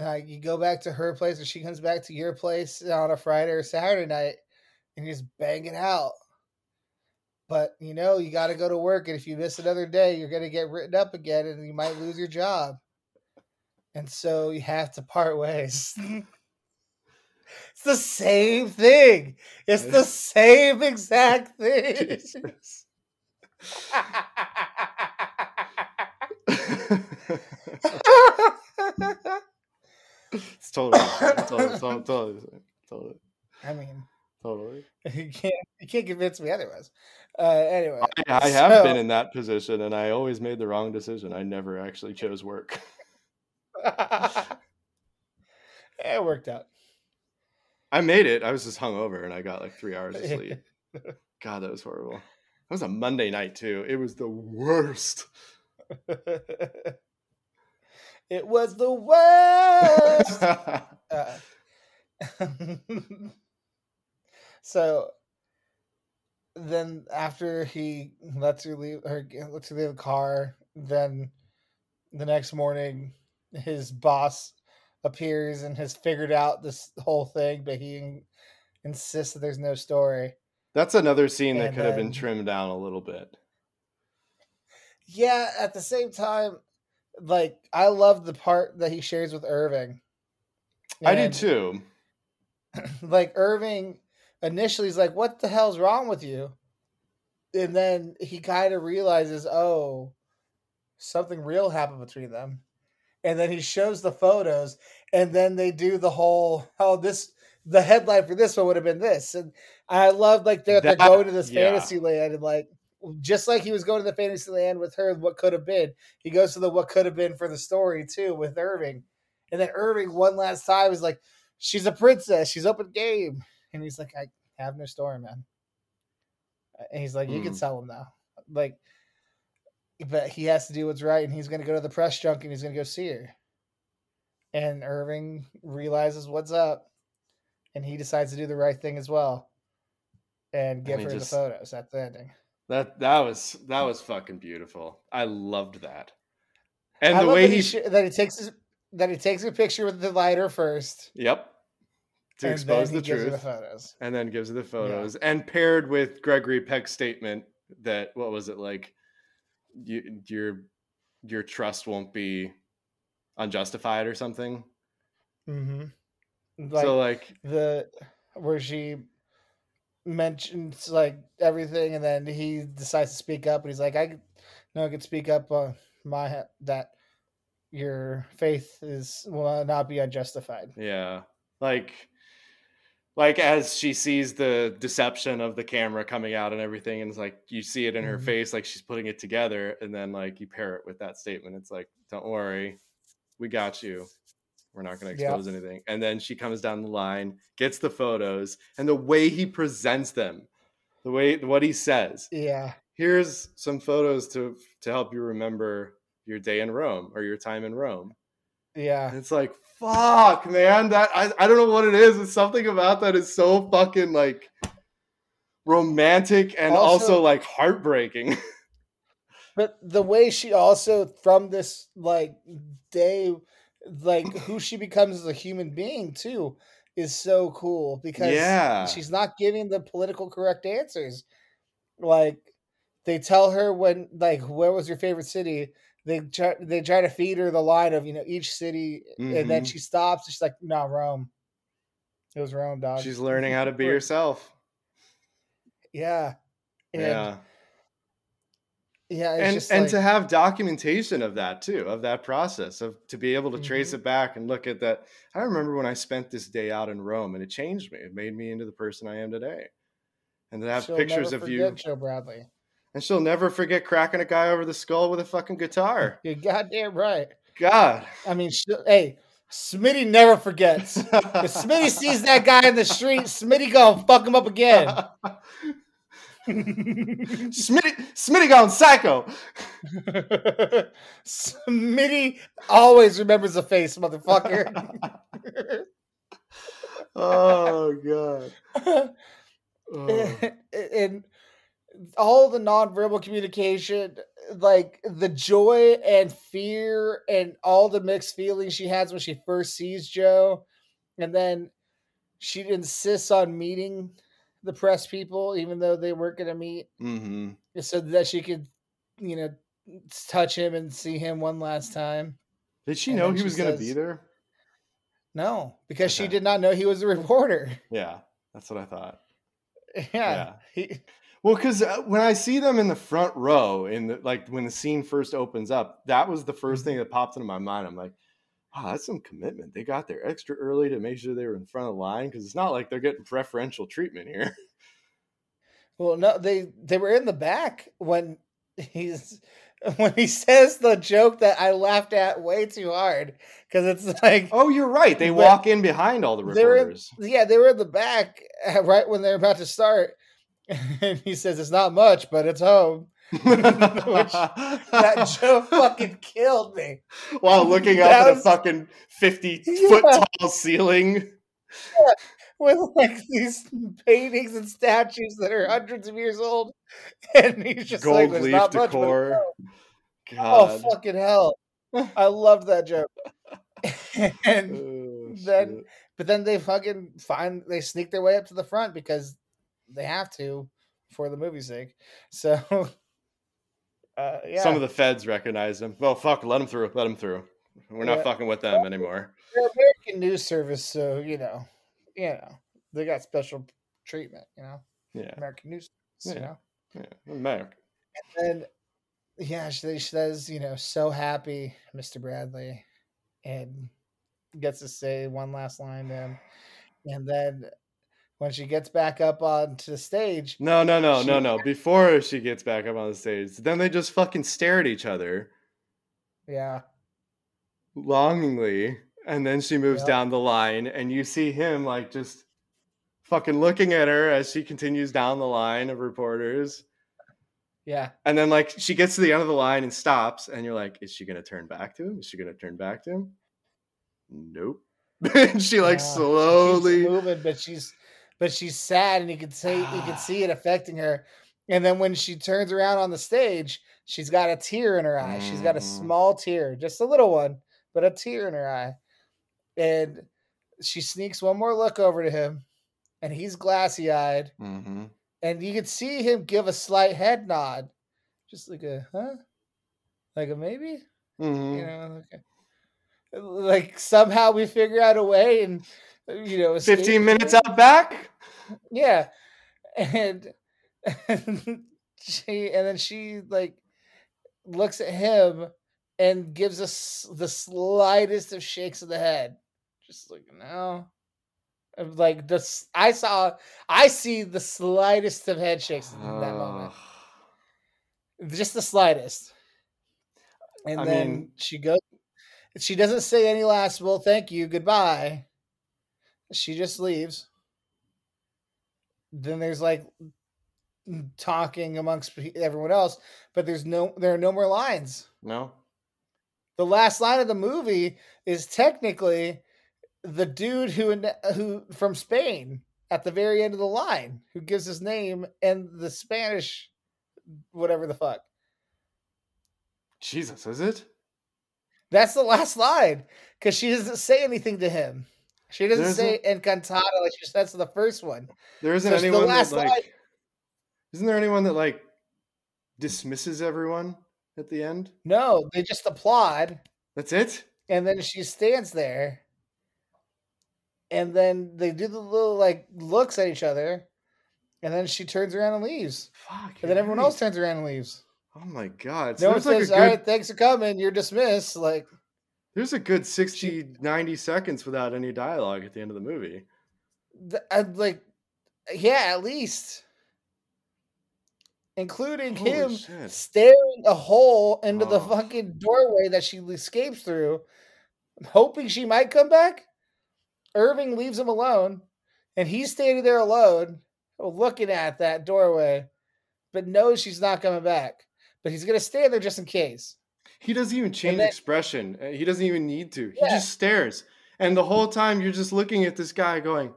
uh, you go back to her place or she comes back to your place on a friday or saturday night and you just bang it out but you know you got to go to work and if you miss another day you're going to get written up again and you might lose your job. And so you have to part ways. It's the same thing. It's the same exact thing it's totally, totally, totally, totally, totally, i mean totally. you can't you can't convince me otherwise uh anyway I, I have so- been in that position, and I always made the wrong decision. I never actually chose work. it worked out I made it. I was just hungover, and I got like three hours of sleep. God, that was horrible. That was a Monday night too. It was the worst. it was the worst Uh, so then after he lets her leave her lets her leave the car, then the next morning his boss appears and has figured out this whole thing, but he insists that there's no story. That's another scene that And could have been trimmed down a little bit. Yeah, at the same time, like I love the part that he shares with Irving. I do too. like Irving initially he's like, "What the hell's wrong with you?" And then he kind of realizes, "Oh, something real happened between them." And then he shows the photos, and then they do the whole, "Oh, this." The headline for this one would have been this, and I love like they're, they're going to this yeah. fantasy land, and like just like he was going to the fantasy land with her, what could have been, he goes to the what could have been for the story too with Irving, and then Irving one last time is like, she's a princess. She's open game. And he's like, I have no story, man. Uh, and he's like, you can hmm. sell tell him now. Like, but he has to do what's right. And he's going to go to the press junk and he's going to go see her. And Irving realizes what's up. And he decides to do the right thing as well. And give mean, her just- the photos at the ending. That that was that was fucking beautiful. I loved that. And I the way that he, sh- that he takes his, that he takes a picture with the lighter first. yep, to and expose the he gives her truth, the photos. and then gives her the photos, and paired with Gregory Peck's statement that what was it like? You, you're your trust won't be unjustified or something. Mm-hmm. Like so like the where she mentions like everything, and then he decides to speak up, and he's like, "I no, I could speak up on my ha- that your faith is will not be unjustified." Yeah. Like like as she sees the deception of the camera coming out and everything and it's like you see it in her Mhm. face like she's putting it together and then like you pair it with that statement it's like don't worry we got you. We're not going to Yeah. expose anything. And then she comes down the line gets the photos and the way he presents them the way what he says. Yeah, here's some photos to to help you remember your day in Rome or your time in Rome yeah, and it's like, fuck, man. That I, I don't know what it is. It's something about that is so fucking like romantic and also, Also- like heartbreaking. but the way she also from this like day, like who she becomes as a human being too, is so cool because Yeah. she's not giving the political correct answers. Like they tell her when like where was your favorite city? They try they try to feed her the line of you know each city, and then Mhm. she stops. She's like, "No, Rome. It was Rome, dog." She's learning how to be herself. Yeah, and, yeah. yeah, it's And just and like, to have documentation of that too, of that process, of to be able to trace Mhm. it back and look at that. I remember when I spent this day out in Rome and it changed me. It made me into the person I am today. And to have pictures of you Joe Bradley. And she'll never forget cracking a guy over the skull with a fucking guitar. You're goddamn right. God. I mean, hey, Smitty never forgets. If Smitty sees that guy in the street, Smitty gonna fuck him up again. Smitty, Smitty gone psycho. Smitty always remembers the face, motherfucker. oh god. Oh. and all the nonverbal communication, like the joy and fear and all the mixed feelings she has when she first sees Joe, and then she insists on meeting the press people, even though they weren't going to meet, hmm so that she could, you know, touch him and see him one last time. Did she And know he she was going to be there? No, because she did not know he was a reporter. Yeah, that's what I thought. Yeah, Yeah. He, Well, because when I see them in the front row, in the like when the scene first opens up, that was the 1st Mm-hmm. thing that popped into my mind. I'm like, wow, that's some commitment. They got there extra early to make sure they were in front of the line because it's not like they're getting preferential treatment here. Well, no, they they were in the back when he's when he says the joke that I laughed at way too hard because it's like Oh, you're right. They walk in behind all the they were reporters. yeah they were in the back uh, right when they're about to start, and he says it's not much, but it's home. That joke fucking killed me. While looking up at a fucking 50 Yeah. foot tall ceiling. with like these paintings and statues that are hundreds of years old, and he's just Gold "There's leaf not much." Decor. home." Oh, God. Oh fucking hell! I loved that joke. and Oh, then- shit. but then they fucking find they sneak their way up to the front because they have to for the movie's sake. So, uh, yeah, Some of the feds recognize them. Well, fuck, let them through. Let them through. We're not Yeah. fucking with them anymore. they're American news service, so you know, you know, they got special treatment. You know, Yeah, American news. Service, You Yeah. know, yeah. America. and then, yeah, she, she says, you know, so happy, Mr. Bradley, and gets to say one last line to him, and then when she gets back up onto the stage, No, no, no, no, She- no. Before she gets back up on the stage, then they just fucking stare at each other yeah, longingly, and then she moves Yep. down the line, and you see him like just fucking looking at her as she continues down the line of reporters. yeah, And then like she gets to the end of the line and stops, and you're like, is she gonna turn back to him? Is she gonna turn back to him? Nope. and she like Yeah, slowly moving, but she's but she's sad, and you can see you can see it affecting her. And then when she turns around on the stage, she's got a tear in her eye. She's got a Mhm. small tear, just a little one, but a tear in her eye. And she sneaks one more look over to him, and he's glassy eyed, Mhm. and you can see him give a slight head nod, just like a huh, like a maybe. Mhm. You know, okay. like somehow we figure out a way, and you know, escape 15 minutes out back. Yeah, and, she and then she like looks at him and gives us the slightest of shakes of the head, just like no. Like this, I saw, I see the slightest of head shakes in that moment, just the slightest. And I then mean- she goes, she doesn't say any last, well, thank you, goodbye. She just leaves. Then there's like talking amongst everyone else, but there's no, there are no more lines. No. The last line of the movie is technically the dude who who from Spain at the very end of the line who gives his name and the Spanish whatever the fuck. Jesus, is it? That's the last line because she doesn't say anything to him. She doesn't There say encantada like she says to the first one. There isn't So it's the anyone last that like line- Isn't there anyone that like dismisses everyone at the end? No, they just applaud, That's it? and then she stands there, and then they do the little like looks at each other, and then she turns around and leaves, Fuck. and then everyone right. else turns around and leaves. Oh my god. No one there's like a says, good "All right, thanks for coming. You're dismissed." Like, there's a good 60 90 seconds without any dialogue at the end of the movie. th- I'd uh, like, yeah, at least, including Holy him shit. staring a hole into the Oh. fucking doorway that she escapes through, hoping she might come back. Irving leaves him alone, and he's standing there alone, looking at that doorway, but knows she's not coming back. But he's gonna stand there just in case. He doesn't even change then- expression. uh, He doesn't even need to. He Yeah. just stares. And the whole time you're just looking at this guy going,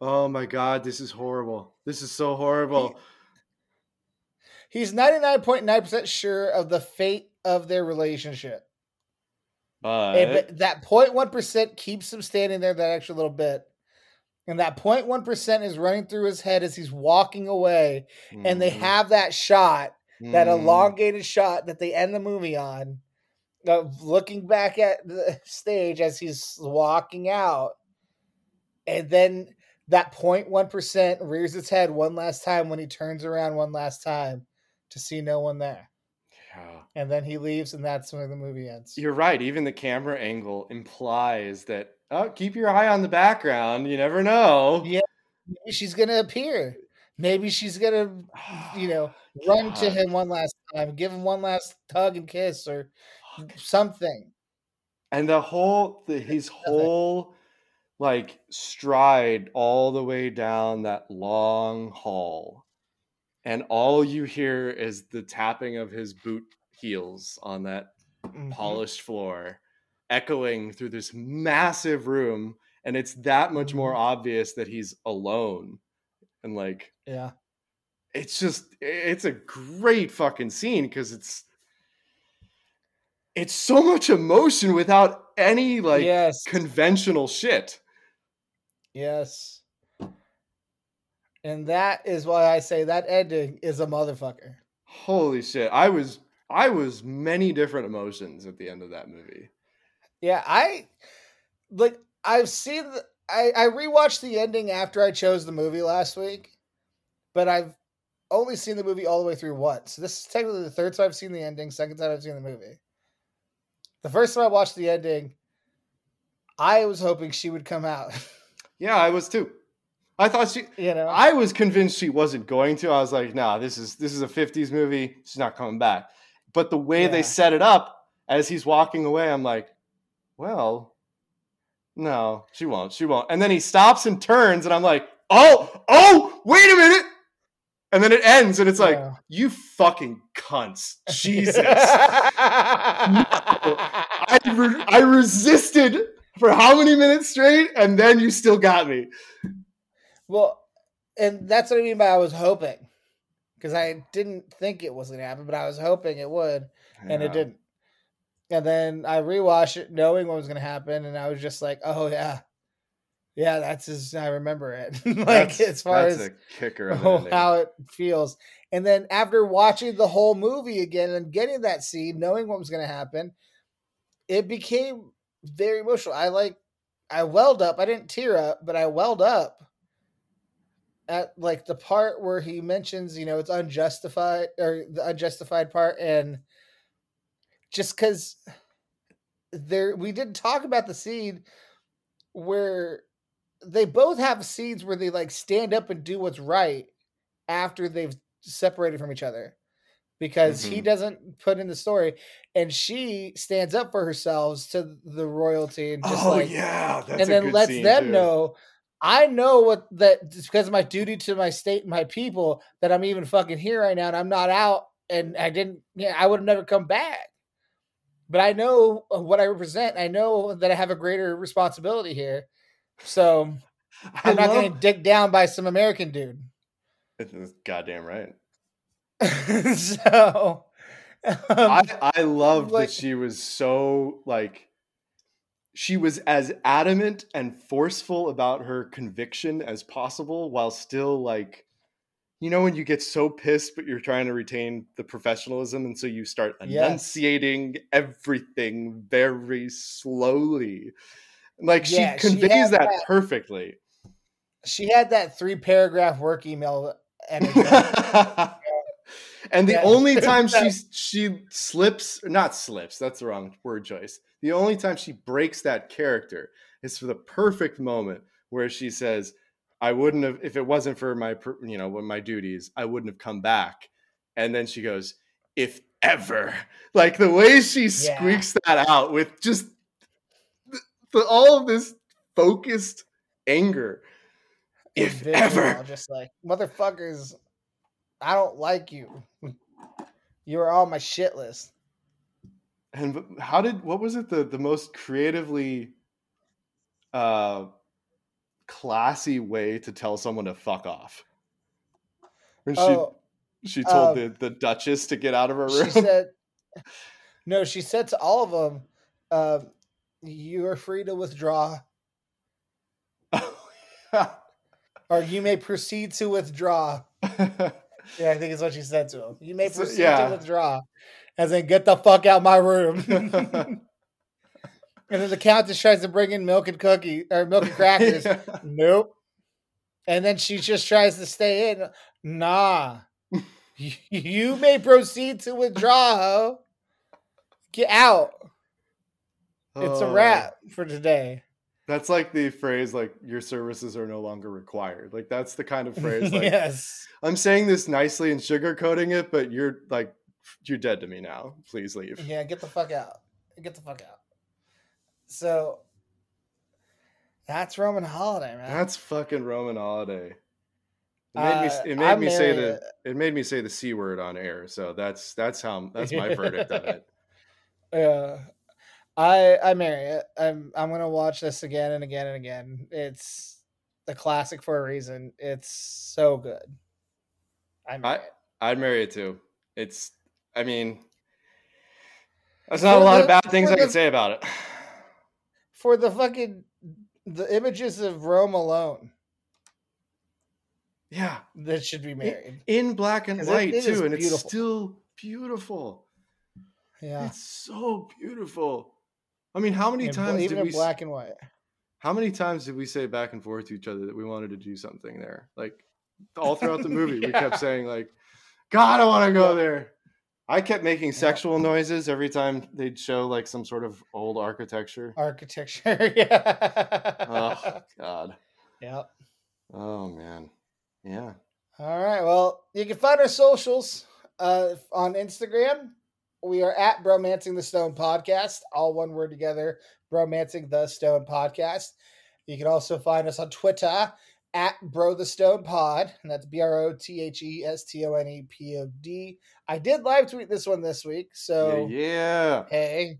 "Oh my god, this is horrible. This is so horrible." He's ninety nine point nine percent sure of the fate of their relationship. But, And but that 0.1% keeps him standing there that extra little bit. And that 0.1% is running through his head as he's walking away. And they Mhm, have that shot, that mhm. elongated shot that they end the movie on, of looking back at the stage as he's walking out. And then that 0.1% rears its head one last time when he turns around one last time to see no one there. Yeah. And then he leaves, and that's when the movie ends. You're right. Even the camera angle implies that oh, keep your eye on the background. You never know. Yeah. Maybe she's gonna appear. Maybe she's gonna, you know, run to him one last time, give him one last tug and kiss or something. And the whole the, his whole like stride all the way down that long hall. And all you hear is the tapping of his boot heels on that Mhm. polished floor, echoing through this massive room. And it's that much more Mhm. obvious that he's alone. And like, Yeah. It's just, it's a great fucking scene because it's, it's so much emotion without any like yes. conventional shit. yes. And that is why I say that ending is a motherfucker. Holy shit. I was, I was many different emotions at the end of that movie. Yeah, I like I've seen the, I I rewatched the ending after I chose the movie last week, but I've only seen the movie all the way through once. This is technically the third time I've seen the ending, second time I've seen the movie. The first time I watched the ending, I was hoping she would come out. Yeah, I was too. I thought she, you know, I was convinced she wasn't going to. I was like, nah, this is this is a 50s movie. She's not coming back. But the way Yeah. they set it up as he's walking away, I'm like, well, no, she won't. She won't. And then he stops and turns, and I'm like, oh, oh, wait a minute. And then it ends, and it's like, Yeah. you fucking cunts. Jesus. I, re- I resisted for how many minutes straight, and then you still got me. well, and that's what I mean by I was hoping. Because I didn't think it was gonna happen, but I was hoping it would. and it didn't. And then I rewatched it knowing what was going to happen, and I was just like, "Oh yeah, yeah, that's as I remember it." like That's- as far as a kicker of oh, how it feels, And then after watching the whole movie again and getting that scene, knowing what was going to happen, it became very emotional. I like, I welled up. I didn't tear up, but I welled up at like the part where he mentions, you know, it's unjustified or the unjustified part, and just because there we didn't talk about the scene where they both have scenes where they like stand up and do what's right after they've separated from each other because he Mhm. doesn't put in the story and she stands up for herself to the royalty and just oh like yeah, that's and then lets them too. know I know what that it's because of my duty to my state and my people that I'm even fucking here right now and I'm not out and I didn't yeah I would have never come back. But I know what I represent. I know that I have a greater responsibility here. So I I'm not love- getting dicked down by some American dude. That's goddamn right. so um, I I loved like- that she was so like she was as adamant and forceful about her conviction as possible while still like you know when you get so pissed but you're trying to retain the professionalism and so you start Yes. enunciating everything very slowly like Yeah, she she conveys has that that- perfectly she had that three paragraph work email and the Yeah. only time she she slips, or not slips, that's the wrong word choice. The only time she breaks that character is for the perfect moment where she says, "I wouldn't have if it wasn't for my you know my duties, I wouldn't have come back." And then she goes, "If ever," like the way she Yeah. squeaks that out with just the, all of this focused anger. If Visual, ever. just like motherfuckers, I don't like you. You are on my shit list. And how did what was it the the most creatively uh classy way to tell someone to fuck off? When she Oh, she told um, the, the Duchess to get out of her room. she said, no, she said to all of them, um, you are free to withdraw, or you may proceed to withdraw. Yeah, I think it's what she said to him. You may So- proceed yeah. to withdraw. As in, get the fuck out my room. and then the countess tries to bring in milk and cookie or milk and crackers. Nope. And then she just tries to stay in. Nah. You may proceed to withdraw. ho. Get out. It's a Oh, wrap for today. That's like the phrase like your services are no longer required. Like that's the kind of phrase like yes. I'm saying this nicely and sugarcoating it, but you're like you're dead to me now. Please leave. Yeah, get the fuck out. Get the fuck out. So that's Roman holiday, man. That's fucking Roman holiday. It made me. Uh, It made me say the. it. It made me say the c word on air. So that's that's how that's my verdict of it. Yeah. I I marry it. I'm I'm gonna watch this again and again and again. It's a classic for a reason. It's so good. I marry I- it. I'd marry it too. It's. I mean, there's not a lot the- of bad things for I can say about it. For the fucking the images of Rome alone Yeah, that should be married. in black and 'Cause it- white too, and it's still beautiful. Yeah. It's so beautiful. I mean, how many bla- times even did in we? black and white. How many times did we say back and forth to each other that we wanted to do something there? Like all throughout the movie, we kept saying like, "God, I want to go Yeah. there." I kept making sexual noises every time they'd show like some sort of old architecture. Architecture. yeah. Oh God. Yep. Oh man. Yeah. All right. Well, you can find our socials uh, on Instagram. We are at Bromancing the Stone Podcast, all one word together. Bromancing the Stone Podcast. You can also find us on Twitter at Bro the Stone Pod, and that's B R O T H E S T O N E P O D. I did live tweet this one this week, so yeah. Yeah. hey,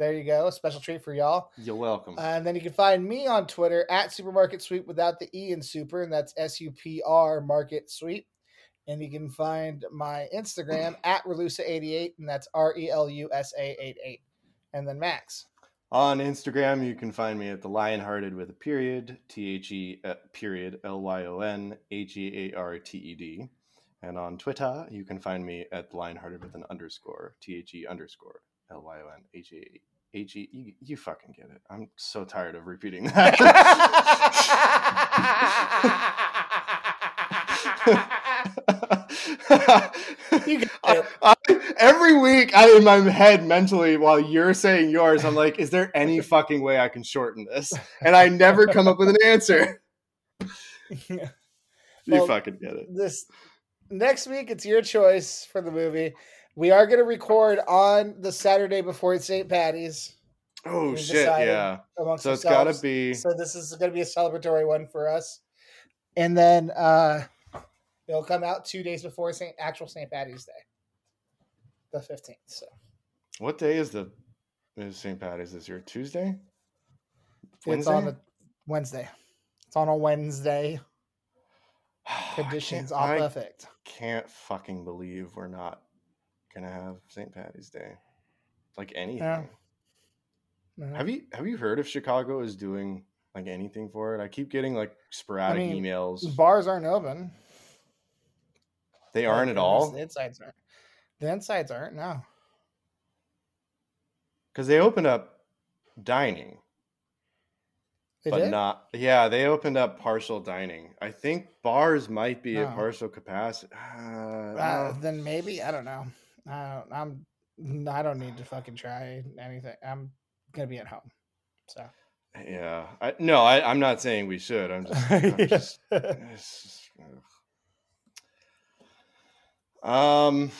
there you go, a special treat for y'all. You're welcome. And then you can find me on Twitter at Supermarket Sweep without the E in super, and that's S U P R Market Sweep. And you can find my Instagram at Relusa88, and that's R E L U S A 88. And then Max. On Instagram, you can find me at the Lionhearted with a period, T H E uh, period L Y O N H E A R T E D. And on Twitter, you can find me at Lionhearted with an underscore, T H E underscore, L Y O N H H E. You, you fucking get it. I'm so tired of repeating that. I- I- every week, I in my head mentally, while you're saying yours, I'm like, is there any fucking way I can shorten this? And I never come up with an answer. You Well, fucking get it. this next week it's your choice for the movie. We are going to record on the Saturday before St. Patty's. Oh shit, yeah. So it's got to be. So this is going to be a celebratory one for us, and then uh it'll come out two days before Saint actual St. Patty's Day, the fifteenth. So What day is the is St. Patty's this year? Tuesday? it's on a Wednesday. It's on a Wednesday. Conditions are perfect. can't fucking believe we're not gonna have St. Patty's Day. Like anything. Yeah. Have you have you heard if Chicago is doing like anything for it? I keep getting like sporadic mean, emails. Bars aren't open. They Like, aren't at all The insides aren't. The insides aren't. No. because they opened up dining, They but did? not. Yeah, they opened up partial dining. I think bars might be at partial capacity. Uh, Uh, no. then maybe I don't know. I don't, I'm. I don't need to fucking try anything. I'm gonna be at home. So. yeah, I, no, I, I'm not saying we should. I'm just, I'm Yeah. just just-. Um.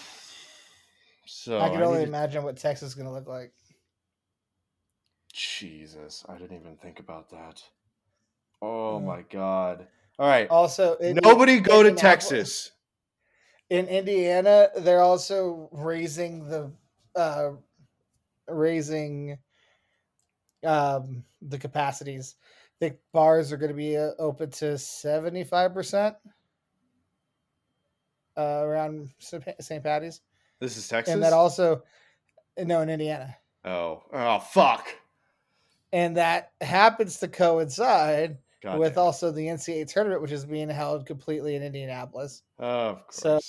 So I can only to- imagine what Texas is gonna look like. Jesus, I didn't even think about that. Oh Mm. my god! All right, Also, in- nobody go to Texas. in Indiana, they're also raising the uh raising um the capacities. The bars are going to be uh, open to 75% uh, around St. Patty's. This is Texas. And that also no in Indiana. oh, oh, fuck! And that happens to coincide God with damn also the NCAA tournament which is being held completely in Indianapolis. Oh, of so-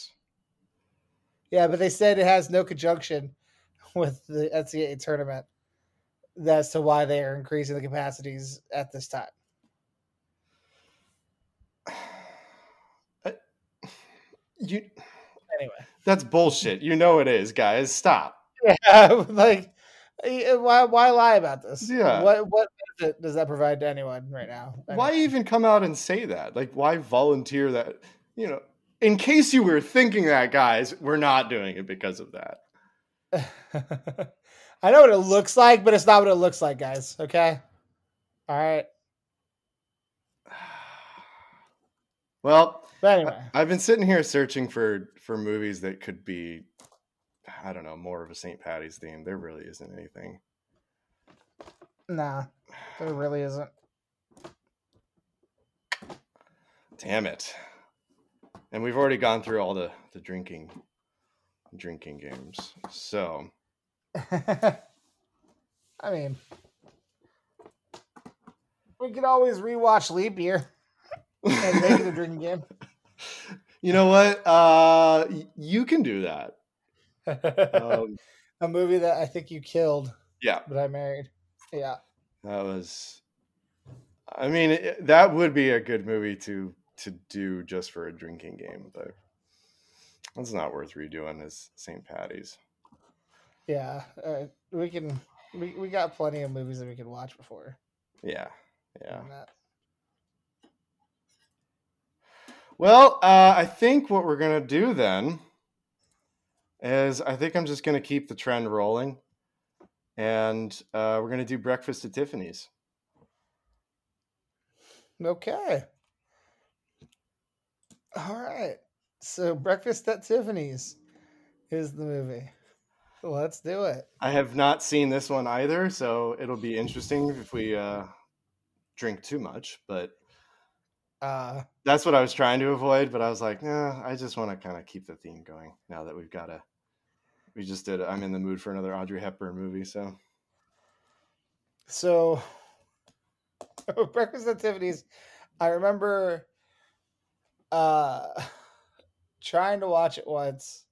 Yeah, but they said it has no conjunction with the NCAA tournament. That's to why they are increasing the capacities at this time. You. Anyway, That's bullshit. You know it is, guys. Stop. yeah, like eh, why why lie about this? Yeah. What what benefit does that provide to anyone right now? Why even come out and say that? Like, why volunteer that? You know, in case you were thinking that, guys, we're not doing it because of that. I know what it looks like, but it's not what it looks like, guys. Okay. All right. Well, But anyway, I've been sitting here searching for for movies that could be, I don't know, more of a St. Patty's theme. There really isn't anything. nah, there really isn't. Damn it! And we've already gone through all the the drinking drinking games. So I mean, we could always rewatch Leap Year and make it a drinking game. you know what? Uh, you can do that. Um, a movie that I think you killed, yeah, but I married. Yeah. that was. I mean, it, that would be a good movie to to do just for a drinking game, but it's not worth redoing as St. Patty's. Yeah. Uh, we can, we, we got plenty of movies that we could watch before. Yeah, yeah. doing that. Well, uh, I think what we're gonna do then is I think I'm just gonna keep the trend rolling, and uh, we're gonna do breakfast at Tiffany's. Okay. All right. So, Breakfast at Tiffany's is the movie. Let's do it. I have not seen this one either, so it'll be interesting if we uh, drink too much. But Uh, that's what I was trying to avoid. But I was like, nah, I just want to kind of keep the theme going now that we've got a. We just did. I'm in the mood for another Audrey Hepburn movie, so so, Breakfast Tiffany's, I remember uh, trying to watch it once.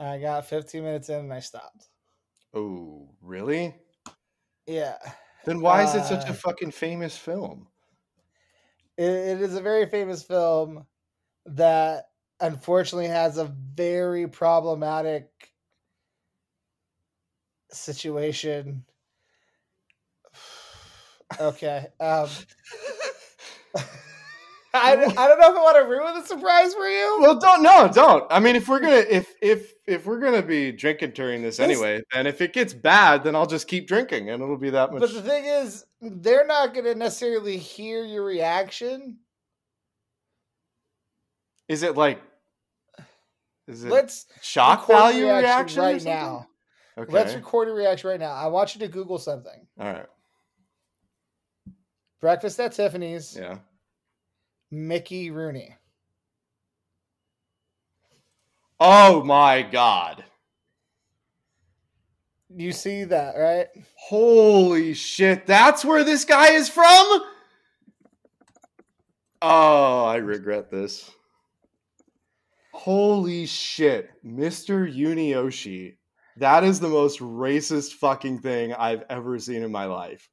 I got 15 minutes in and I stopped. Oh, really? Yeah. Then why is it such Uh, a fucking famous film? It, it is a very famous film that unfortunately has a very problematic situation. Okay. Um, I, I don't know if I want to ruin the surprise for you. Well, don't no, don't. I mean, if we're gonna if if if we're gonna be drinking during this This- anyway, and if it gets bad, then I'll just keep drinking, and it'll be that much. But the thing is, they're not going to necessarily hear your reaction. is it like? Is it Let's shock value reaction reaction, right now. Okay. Let's record a reaction right now. I want you to Google something. All right. Breakfast at Tiffany's. Yeah. Mickey Rooney. Oh my god. You see that, right? Holy shit. That's where this guy is from? Oh, I regret this. Holy shit. Mr. Yunioshi. That is the most racist fucking thing I've ever seen in my life.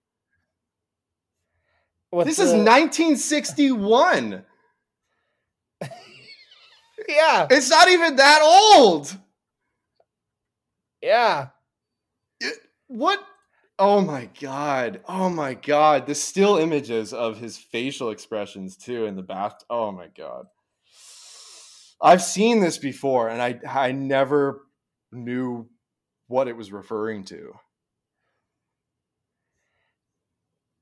With This is 1961. yeah, It's not even that old. yeah. What? Oh my god. Oh my god. The still images of his facial expressions too in the bath. Oh my god. I've seen this before and I I never knew what it was referring to.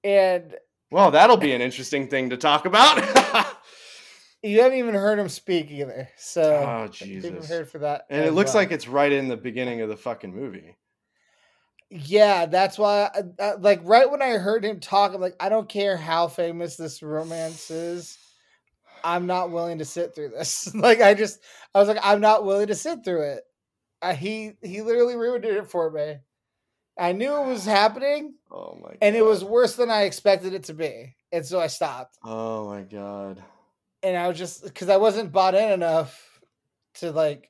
And Well, that'll be an interesting thing to talk about. you haven't even heard him speak either. So oh Jesus. heard for that. And it looks well. like it's right in the beginning of the fucking movie. Yeah, that's why. I, I, like right when I heard him talk, I'm like, I don't care how famous this romance is. I'm not willing to sit through this. like I just, I was like, I'm not willing to sit through it. I, he he literally ruined it for me. I knew it was happening, Oh my god. and it was worse than I expected it to be, and so I stopped. Oh my god. And I was just because I wasn't bought in enough to like,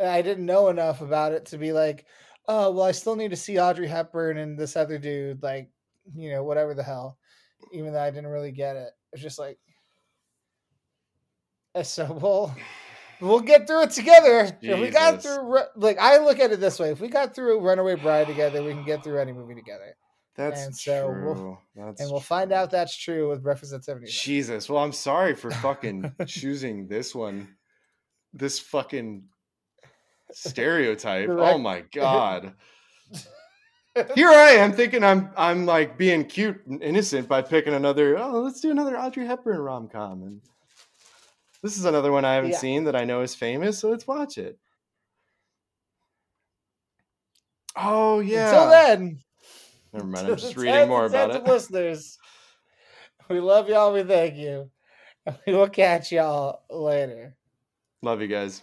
I didn't know enough about it to be like, oh well, I still need to see Audrey Hepburn and this other dude, like, you know, whatever the hell. Even though I didn't really get it, it's just like, eh, so we'll we'll get through it together. If we got through, like, I look at it this way: if we got through Runaway Bride together, we can get through any movie together, That's And so we'll- true. That's and we'll find out that's true with Breakfast at Tiffany's. Jesus. Well, I'm sorry for fucking choosing this one. This fucking stereotype. Oh Correct. Oh my god. Here I am thinking I'm I'm like being cute and innocent by picking another. Oh, let's do another Audrey Hepburn rom com, and this is another one I haven't Yeah. seen that I know is famous. So let's watch it. Oh yeah. Until then. Never mind. I'm just reading more about it. Listeners, we love y'all. We thank you. We will catch y'all later. Love you guys.